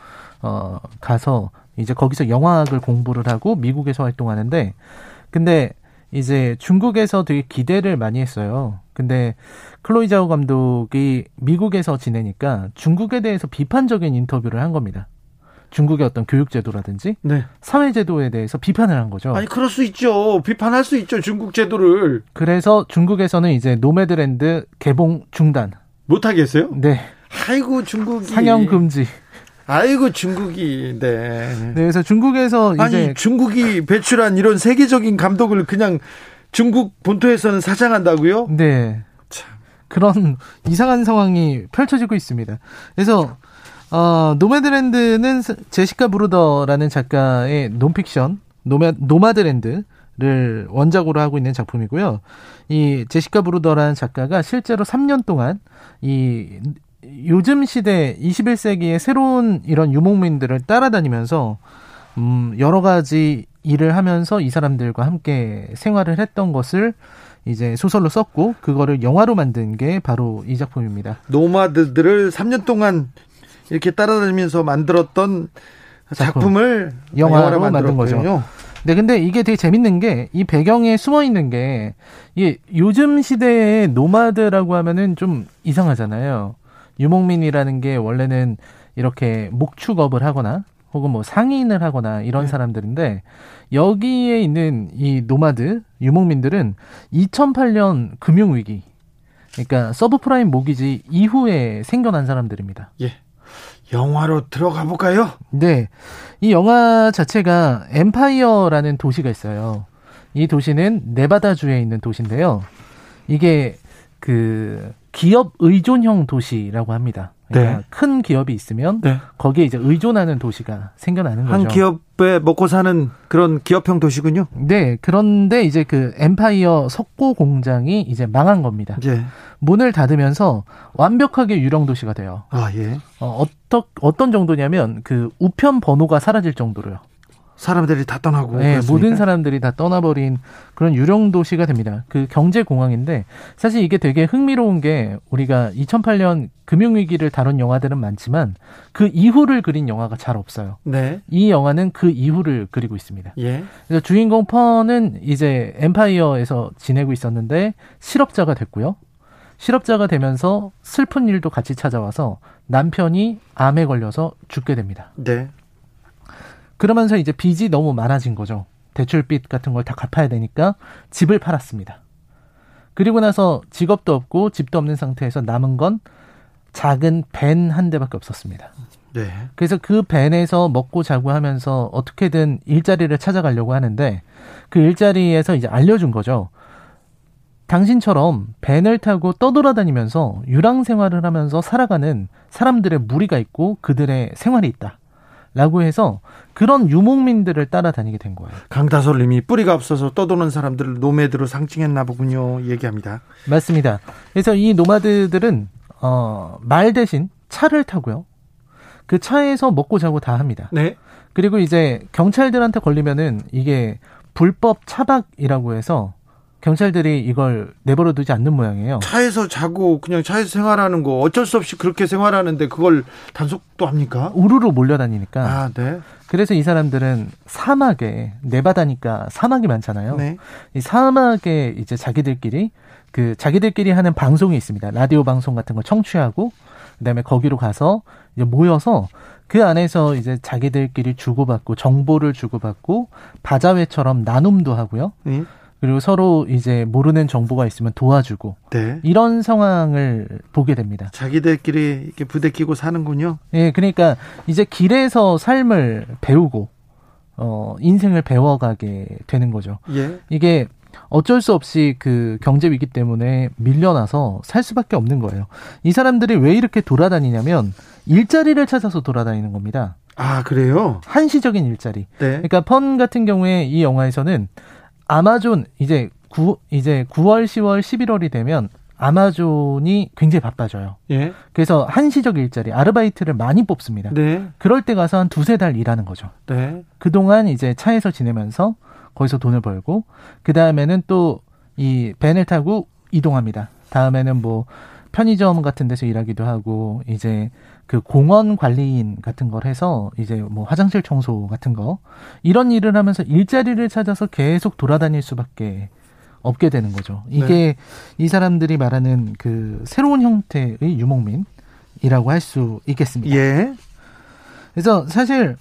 어 가서 이제 거기서 영화학을 공부를 하고 미국에서 활동하는데 근데 이제 중국에서 되게 기대를 많이 했어요. 근데 클로이 자오 감독이 미국에서 지내니까 중국에 대해서 비판적인 인터뷰를 한 겁니다. 중국의 어떤 교육제도라든지 네. 사회제도에 대해서 비판을 한 거죠. 아니 그럴 수 있죠. 비판할 수 있죠. 중국 제도를. 그래서 중국에서는 이제 노매드랜드 개봉 중단. 못 하겠어요? 네. 아이고 중국이 상영 금지. 아이고 중국이 네. 네 그래서 중국에서 이제 아니 중국이 배출한 이런 세계적인 감독을 그냥 중국 본토에서는 사장한다고요? 네. 참. 그런 이상한 상황이 펼쳐지고 있습니다. 그래서 어, 노매드랜드는 제시카 브루더라는 작가의 논픽션 노마, 노마드랜드 를 원작으로 하고 있는 작품이고요. 이 제시카 브루더라는 작가가 실제로 3년 동안 이 요즘 시대 21세기의 새로운 이런 유목민들을 따라다니면서 음 여러 가지 일을 하면서 이 사람들과 함께 생활을 했던 것을 이제 소설로 썼고 그거를 영화로 만든 게 바로 이 작품입니다. 노마드들을 3년 동안 이렇게 따라다니면서 만들었던 작품을 영화로 만든 거죠. 네, 근데 이게 되게 재밌는 게 이 배경에 숨어 있는 게이 요즘 시대의 노마드라고 하면은 좀 이상하잖아요. 유목민이라는 게 원래는 이렇게 목축업을 하거나 혹은 뭐 상인을 하거나 이런 네. 사람들인데 여기에 있는 이 노마드 유목민들은 2008년 금융 위기 그러니까 서브프라임 모기지 이후에 생겨난 사람들입니다. 예. 영화로 들어가 볼까요? 네. 이 영화 자체가 엠파이어라는 도시가 있어요. 이 도시는 네바다주에 있는 도시인데요. 이게 그 기업 의존형 도시라고 합니다. 그러니까 네. 큰 기업이 있으면 네. 거기에 이제 의존하는 도시가 생겨나는 거죠. 한 기업에 먹고 사는 그런 기업형 도시군요. 네. 그런데 이제 그 엠파이어 석고 공장이 이제 망한 겁니다. 예. 문을 닫으면서 완벽하게 유령 도시가 돼요. 아 예. 어, 어떤 어떤 정도냐면 그 우편 번호가 사라질 정도로요. 사람들이 다 떠나고 네, 모든 사람들이 다 떠나버린 그런 유령 도시가 됩니다. 그 경제 공항인데 사실 이게 되게 흥미로운 게 우리가 2008년 금융 위기를 다룬 영화들은 많지만 그 이후를 그린 영화가 잘 없어요. 네. 이 영화는 그 이후를 그리고 있습니다. 예. 그래서 주인공 펀은 이제 엠파이어에서 지내고 있었는데 실업자가 됐고요. 실업자가 되면서 슬픈 일도 같이 찾아와서 남편이 암에 걸려서 죽게 됩니다. 네. 그러면서 이제 빚이 너무 많아진 거죠. 대출빚 같은 걸 다 갚아야 되니까 집을 팔았습니다. 그리고 나서 직업도 없고 집도 없는 상태에서 남은 건 작은 벤 한 대밖에 없었습니다. 네. 그래서 그 벤에서 먹고 자고 하면서 어떻게든 일자리를 찾아가려고 하는데 그 일자리에서 이제 알려준 거죠. 당신처럼 밴을 타고 떠돌아다니면서 유랑 생활을 하면서 살아가는 사람들의 무리가 있고 그들의 생활이 있다. 라고 해서 그런 유목민들을 따라다니게 된 거예요. 강다솔님이 뿌리가 없어서 떠도는 사람들을 노매드로 상징했나 보군요. 얘기합니다. 맞습니다. 그래서 이 노마드들은 어, 말 대신 차를 타고요. 그 차에서 먹고 자고 다 합니다. 네. 그리고 이제 경찰들한테 걸리면은 이게 불법 차박이라고 해서 경찰들이 이걸 내버려 두지 않는 모양이에요. 차에서 자고 그냥 차에서 생활하는 거 어쩔 수 없이 그렇게 생활하는데 그걸 단속도 합니까? 우르르 몰려다니니까. 아, 네. 그래서 이 사람들은 사막에 네바다니까 사막이 많잖아요. 네. 이 사막에 이제 자기들끼리 그 자기들끼리 하는 방송이 있습니다. 라디오 방송 같은 걸 청취하고 그다음에 거기로 가서 이제 모여서 그 안에서 이제 자기들끼리 주고받고 정보를 주고받고 바자회처럼 나눔도 하고요. 네. 그리고 서로 이제 모르는 정보가 있으면 도와주고 네. 이런 상황을 보게 됩니다. 자기들끼리 이렇게 부대끼고 사는군요. 예, 그러니까 이제 길에서 삶을 배우고 어 인생을 배워가게 되는 거죠. 예. 이게 어쩔 수 없이 그 경제 위기 때문에 밀려나서 살 수밖에 없는 거예요. 이 사람들이 왜 이렇게 돌아다니냐면 일자리를 찾아서 돌아다니는 겁니다. 아, 그래요? 한시적인 일자리. 네. 그러니까 펀 같은 경우에 이 영화에서는 아마존 이제 9 이제 9월, 10월, 11월이 되면 아마존이 굉장히 바빠져요. 예. 그래서 한시적 일자리, 아르바이트를 많이 뽑습니다. 네. 그럴 때 가서 한 두세 달 일하는 거죠. 네. 그동안 이제 차에서 지내면서 거기서 돈을 벌고, 그 다음에는 또 이 밴을 타고 이동합니다. 다음에는 뭐 편의점 같은 데서 일하기도 하고, 이제 그 공원 관리인 같은 걸 해서 이제 뭐 화장실 청소 같은 거 이런 일을 하면서 일자리를 찾아서 계속 돌아다닐 수밖에 없게 되는 거죠. 이게 네. 이 사람들이 말하는 그 새로운 형태의 유목민이라고 할 수 있겠습니다. 예. 그래서 사실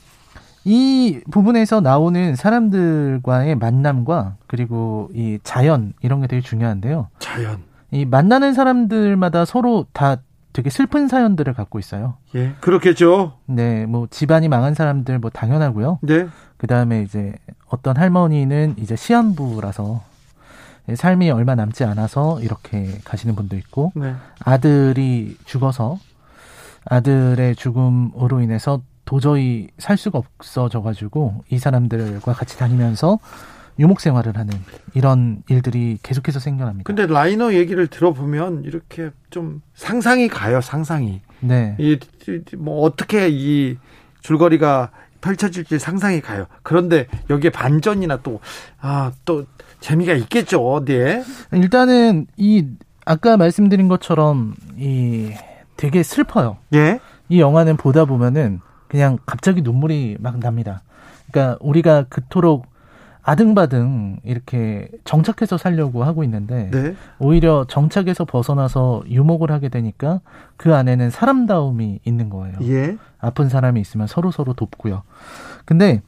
이 부분에서 나오는 사람들과의 만남과 그리고 이 자연 이런 게 되게 중요한데요. 자연. 이 만나는 사람들마다 서로 다 되게 슬픈 사연들을 갖고 있어요. 예, 그렇겠죠. 네, 뭐 집안이 망한 사람들 뭐 당연하고요. 네. 그 다음에 이제 어떤 할머니는 이제 시한부라서 삶이 얼마 남지 않아서 이렇게 가시는 분도 있고 네. 아들이 죽어서 아들의 죽음으로 인해서 도저히 살 수가 없어져 가지고 이 사람들과 같이 다니면서 유목 생활을 하는 이런 일들이 계속해서 생겨납니다. 근데 라이너 얘기를 들어보면 이렇게 좀 상상이 가요, 상상이. 네. 이, 뭐, 어떻게 이 줄거리가 펼쳐질지 상상이 가요. 그런데 여기에 반전이나 또, 아, 또 재미가 있겠죠, 어디에? 일단은 이, 아까 말씀드린 것처럼 이 되게 슬퍼요. 예? 이 영화는 보다 보면은 그냥 갑자기 눈물이 막 납니다. 그러니까 우리가 그토록 아등바등 이렇게 정착해서 살려고 하고 있는데 네. 오히려 정착에서 벗어나서 유목을 하게 되니까 그 안에는 사람다움이 있는 거예요. 예. 아픈 사람이 있으면 서로 서로 돕고요. 근데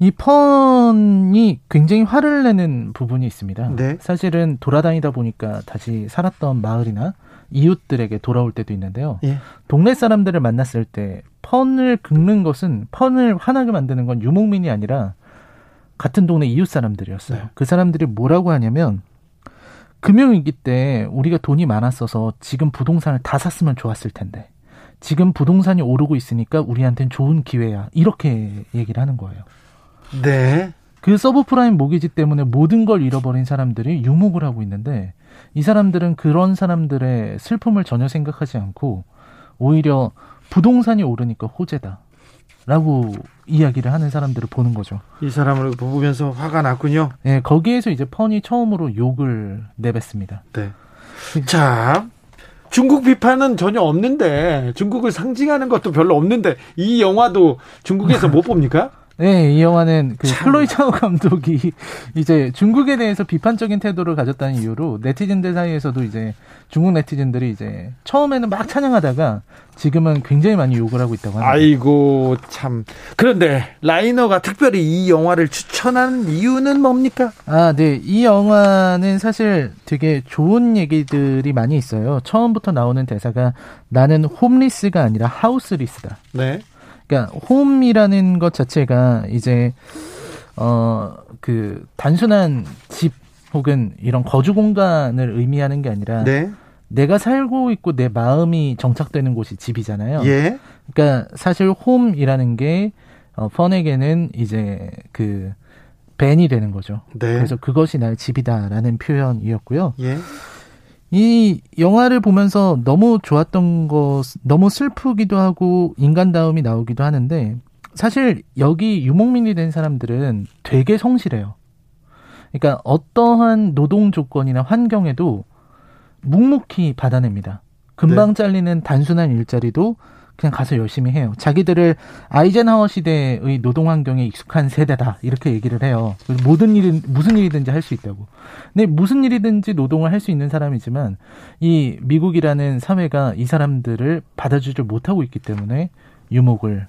이 펀이 굉장히 화를 내는 부분이 있습니다. 네. 사실은 돌아다니다 보니까 다시 살았던 마을이나 이웃들에게 돌아올 때도 있는데요. 예. 동네 사람들을 만났을 때 펀을 긁는 것은 펀을 화나게 만드는 건 유목민이 아니라 같은 동네 이웃 사람들이었어요. 네. 그 사람들이 뭐라고 하냐면 금융위기 때 우리가 돈이 많았어서 지금 부동산을 다 샀으면 좋았을 텐데 지금 부동산이 오르고 있으니까 우리한테는 좋은 기회야. 이렇게 얘기를 하는 거예요. 네. 그 서브프라임 모기지 때문에 모든 걸 잃어버린 사람들이 유목을 하고 있는데 이 사람들은 그런 사람들의 슬픔을 전혀 생각하지 않고 오히려 부동산이 오르니까 호재다. 라고 이야기를 하는 사람들을 보는 거죠. 이 사람을 보면서 화가 났군요. 네, 거기에서 이제 펀이 처음으로 욕을 내뱉습니다. 네. 자, 중국 비판은 전혀 없는데 중국을 상징하는 것도 별로 없는데 이 영화도 중국에서 못 봅니까? 네, 이 영화는 그 클로이 차오 감독이 이제 중국에 대해서 비판적인 태도를 가졌다는 이유로 네티즌들 사이에서도 이제 중국 네티즌들이 이제 처음에는 막 찬양하다가 지금은 굉장히 많이 욕을 하고 있다고 합니다. 아이고 참. 그런데 라이너가 특별히 이 영화를 추천한 이유는 뭡니까? 아, 네. 이 영화는 사실 되게 좋은 얘기들이 많이 있어요. 처음부터 나오는 대사가 나는 홈리스가 아니라 하우스리스다. 네. 그러니까 홈이라는 것 자체가 이제 어 그 단순한 집 혹은 이런 거주 공간을 의미하는 게 아니라 네. 내가 살고 있고 내 마음이 정착되는 곳이 집이잖아요. 예. 그러니까 사실 홈이라는 게 어, 펀에게는 이제 그 벤이 되는 거죠. 네. 그래서 그것이 나의 집이다라는 표현이었고요. 예. 이 영화를 보면서 너무 좋았던 것, 너무 슬프기도 하고 인간다움이 나오기도 하는데 사실 여기 유목민이 된 사람들은 되게 성실해요. 그러니까 어떠한 노동 조건이나 환경에도 묵묵히 받아냅니다. 금방 네. 잘리는 단순한 일자리도 그냥 가서 열심히 해요. 자기들을 아이젠하워 시대의 노동 환경에 익숙한 세대다 이렇게 얘기를 해요. 모든 일은 무슨 일이든지 할 수 있다고. 근데 무슨 일이든지 노동을 할 수 있는 사람이지만 이 미국이라는 사회가 이 사람들을 받아주지 못하고 있기 때문에 유목을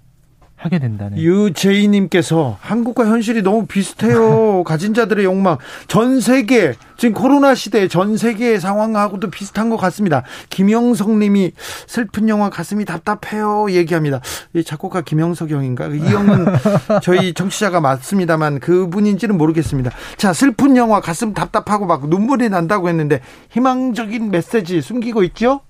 하게 된다는. 유재희님께서 한국과 현실이 너무 비슷해요. 가진 자들의 욕망. 전 세계, 지금 코로나 시대 전 세계의 상황하고도 비슷한 것 같습니다. 김영석 님이 슬픈 영화 가슴이 답답해요. 얘기합니다. 이 작곡가 김영석 형인가? 이 형은 저희 정치자가 맞습니다만 그분인지는 모르겠습니다. 자, 슬픈 영화 가슴 답답하고 막 눈물이 난다고 했는데 희망적인 메시지 숨기고 있죠?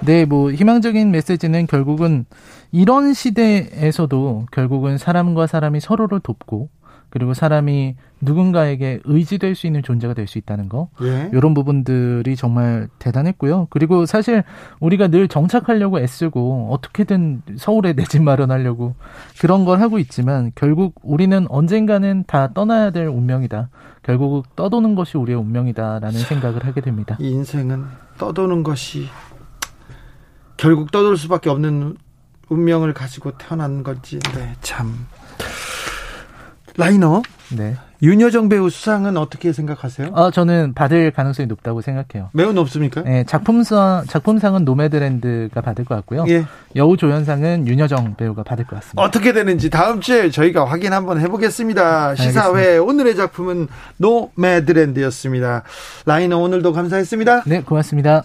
네, 뭐 희망적인 메시지는 결국은 이런 시대에서도 결국은 사람과 사람이 서로를 돕고 그리고 사람이 누군가에게 의지될 수 있는 존재가 될 수 있다는 거 예. 이런 부분들이 정말 대단했고요. 그리고 사실 우리가 늘 정착하려고 애쓰고 어떻게든 서울에 내 집 마련하려고 그런 걸 하고 있지만 결국 우리는 언젠가는 다 떠나야 될 운명이다. 결국 떠도는 것이 우리의 운명이다라는 생각을 하게 됩니다. 인생은 떠도는 것이 결국 떠돌 수밖에 없는 운명을 가지고 태어난 건지 네, 참 라이너 네. 윤여정 배우 수상은 어떻게 생각하세요? 어, 저는 받을 가능성이 높다고 생각해요. 매우 높습니까? 네, 작품상 작품상은 노매드랜드가 받을 것 같고요. 예. 여우 조연상은 윤여정 배우가 받을 것 같습니다. 어떻게 되는지 다음 주에 저희가 확인 한번 해보겠습니다. 시사회 알겠습니다. 오늘의 작품은 노매드랜드였습니다. 라이너 오늘도 감사했습니다. 네, 고맙습니다.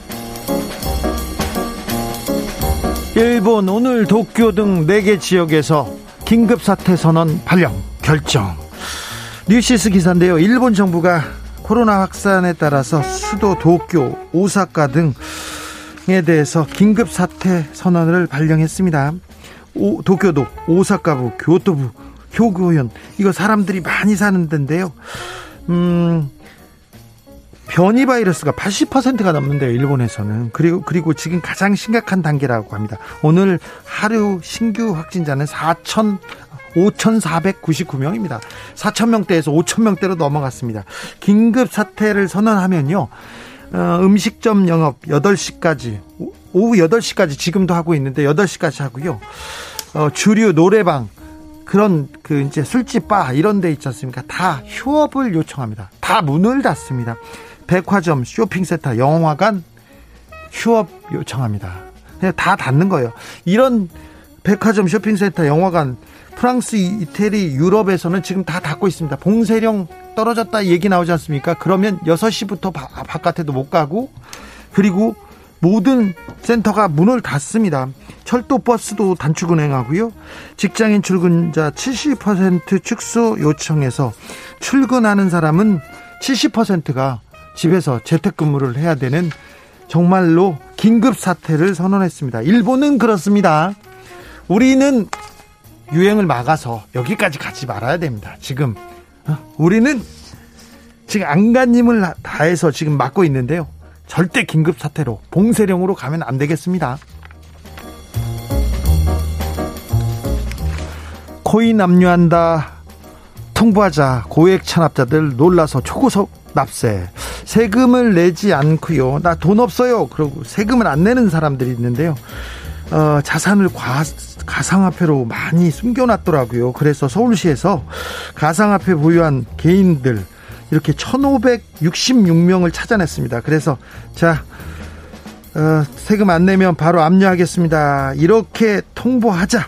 일본 오늘 도쿄 등 4개 지역에서 긴급사태 선언 발령 결정. 뉴시스 기사인데요. 일본 정부가 코로나 확산에 따라서 수도 도쿄 오사카 등에 대해서 긴급사태 선언을 발령했습니다. 오, 도쿄도 오사카부 교토부 효구현. 이거 사람들이 많이 사는 데인데요. 음 변이 바이러스가 80%가 넘는데요, 일본에서는. 그리고, 그리고 지금 가장 심각한 단계라고 합니다. 오늘 하루 신규 확진자는 4천, 5,499명입니다. 4,000명대에서 5,000명대로 넘어갔습니다. 긴급 사태를 선언하면요, 어, 음식점 영업 8시까지, 오후 8시까지 지금도 하고 있는데 8시까지 하고요. 어, 주류 노래방, 그런 그 이제 술집 바 이런 데 있지 않습니까? 다 휴업을 요청합니다. 다 문을 닫습니다. 백화점, 쇼핑센터, 영화관 휴업 요청합니다. 다 닫는 거예요. 이런 백화점, 쇼핑센터, 영화관 프랑스, 이태리, 유럽에서는 지금 다 닫고 있습니다. 봉쇄령 떨어졌다 얘기 나오지 않습니까? 그러면 6시부터 바, 바깥에도 못 가고 그리고 모든 센터가 문을 닫습니다. 철도 버스도 단축 운행하고요. 직장인 출근자 70% 축소 요청해서 출근하는 사람은 70%가 집에서 재택근무를 해야 되는 정말로 긴급 사태를 선언했습니다. 일본은 그렇습니다. 우리는 유행을 막아서 여기까지 가지 말아야 됩니다. 지금 어? 우리는 지금 안간힘을 다해서 지금 막고 있는데요. 절대 긴급 사태로 봉쇄령으로 가면 안 되겠습니다. 코인 압류한다. 통보하자 고액 찬압자들 놀라서 초고속 납세 세금을 내지 않고요 나 돈 없어요 그러고 세금을 안 내는 사람들이 있는데요 어, 자산을 과, 가상화폐로 많이 숨겨놨더라고요 그래서 서울시에서 가상화폐 보유한 개인들 이렇게 1566명을 찾아냈습니다. 그래서 자 어, 세금 안 내면 바로 압류하겠습니다. 이렇게 통보하자.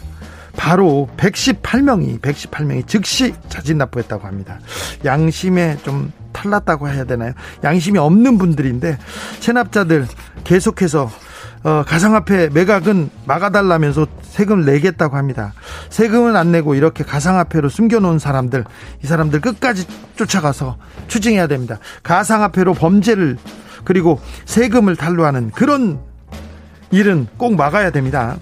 바로 118명이 118명이 즉시 자진 납부했다고 합니다. 양심에 좀 탈났다고 해야 되나요? 양심이 없는 분들인데 체납자들 계속해서 어, 가상화폐 매각은 막아달라면서 세금을 내겠다고 합니다. 세금은 안 내고 이렇게 가상화폐로 숨겨놓은 사람들, 이 사람들 끝까지 쫓아가서 추징해야 됩니다. 가상화폐로 범죄를 그리고 세금을 탈루하는 그런 일은 꼭 막아야 됩니다.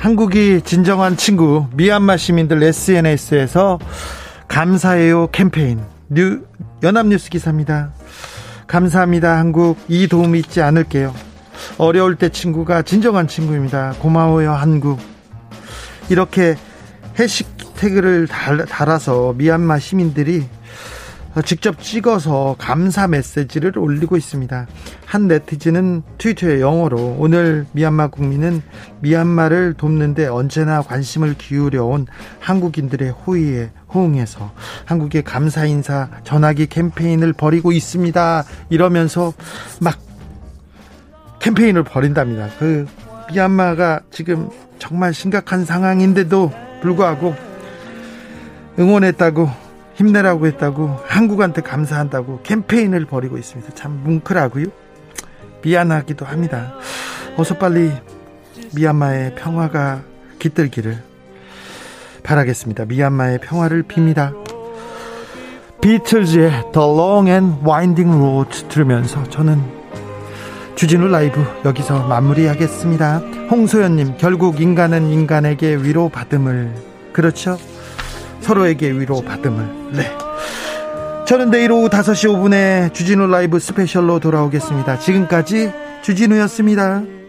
한국이 진정한 친구 미얀마 시민들 SNS에서 감사해요 캠페인 뉴 연합뉴스 기사입니다. 감사합니다 한국 이 도움 잊지 않을게요. 어려울 때 친구가 진정한 친구입니다. 고마워요 한국. 이렇게 해시태그를 달아서 미얀마 시민들이 직접 찍어서 감사 메시지를 올리고 있습니다. 한 네티즌은 트위터에 영어로 오늘 미얀마 국민은 미얀마를 돕는데 언제나 관심을 기울여온 한국인들의 호의에 호응해서 한국의 감사 인사 전하기 캠페인을 벌이고 있습니다. 이러면서 막 캠페인을 벌인답니다. 그 미얀마가 지금 정말 심각한 상황인데도 불구하고 응원했다고 힘내라고 했다고 한국한테 감사한다고 캠페인을 벌이고 있습니다. 참 뭉클하고요. 미안하기도 합니다. 어서 빨리 미얀마의 평화가 깃들기를 바라겠습니다. 미얀마의 평화를 빕니다. 비틀즈의 The Long and Winding Road 들으면서 저는 주진우 라이브 여기서 마무리하겠습니다. 홍소연님, 결국 인간은 인간에게 위로받음을, 그렇죠? 서로에게 위로받음을, 네. 저는 내일 오후 5시 5분에 주진우 라이브 스페셜로 돌아오겠습니다. 지금까지 주진우였습니다.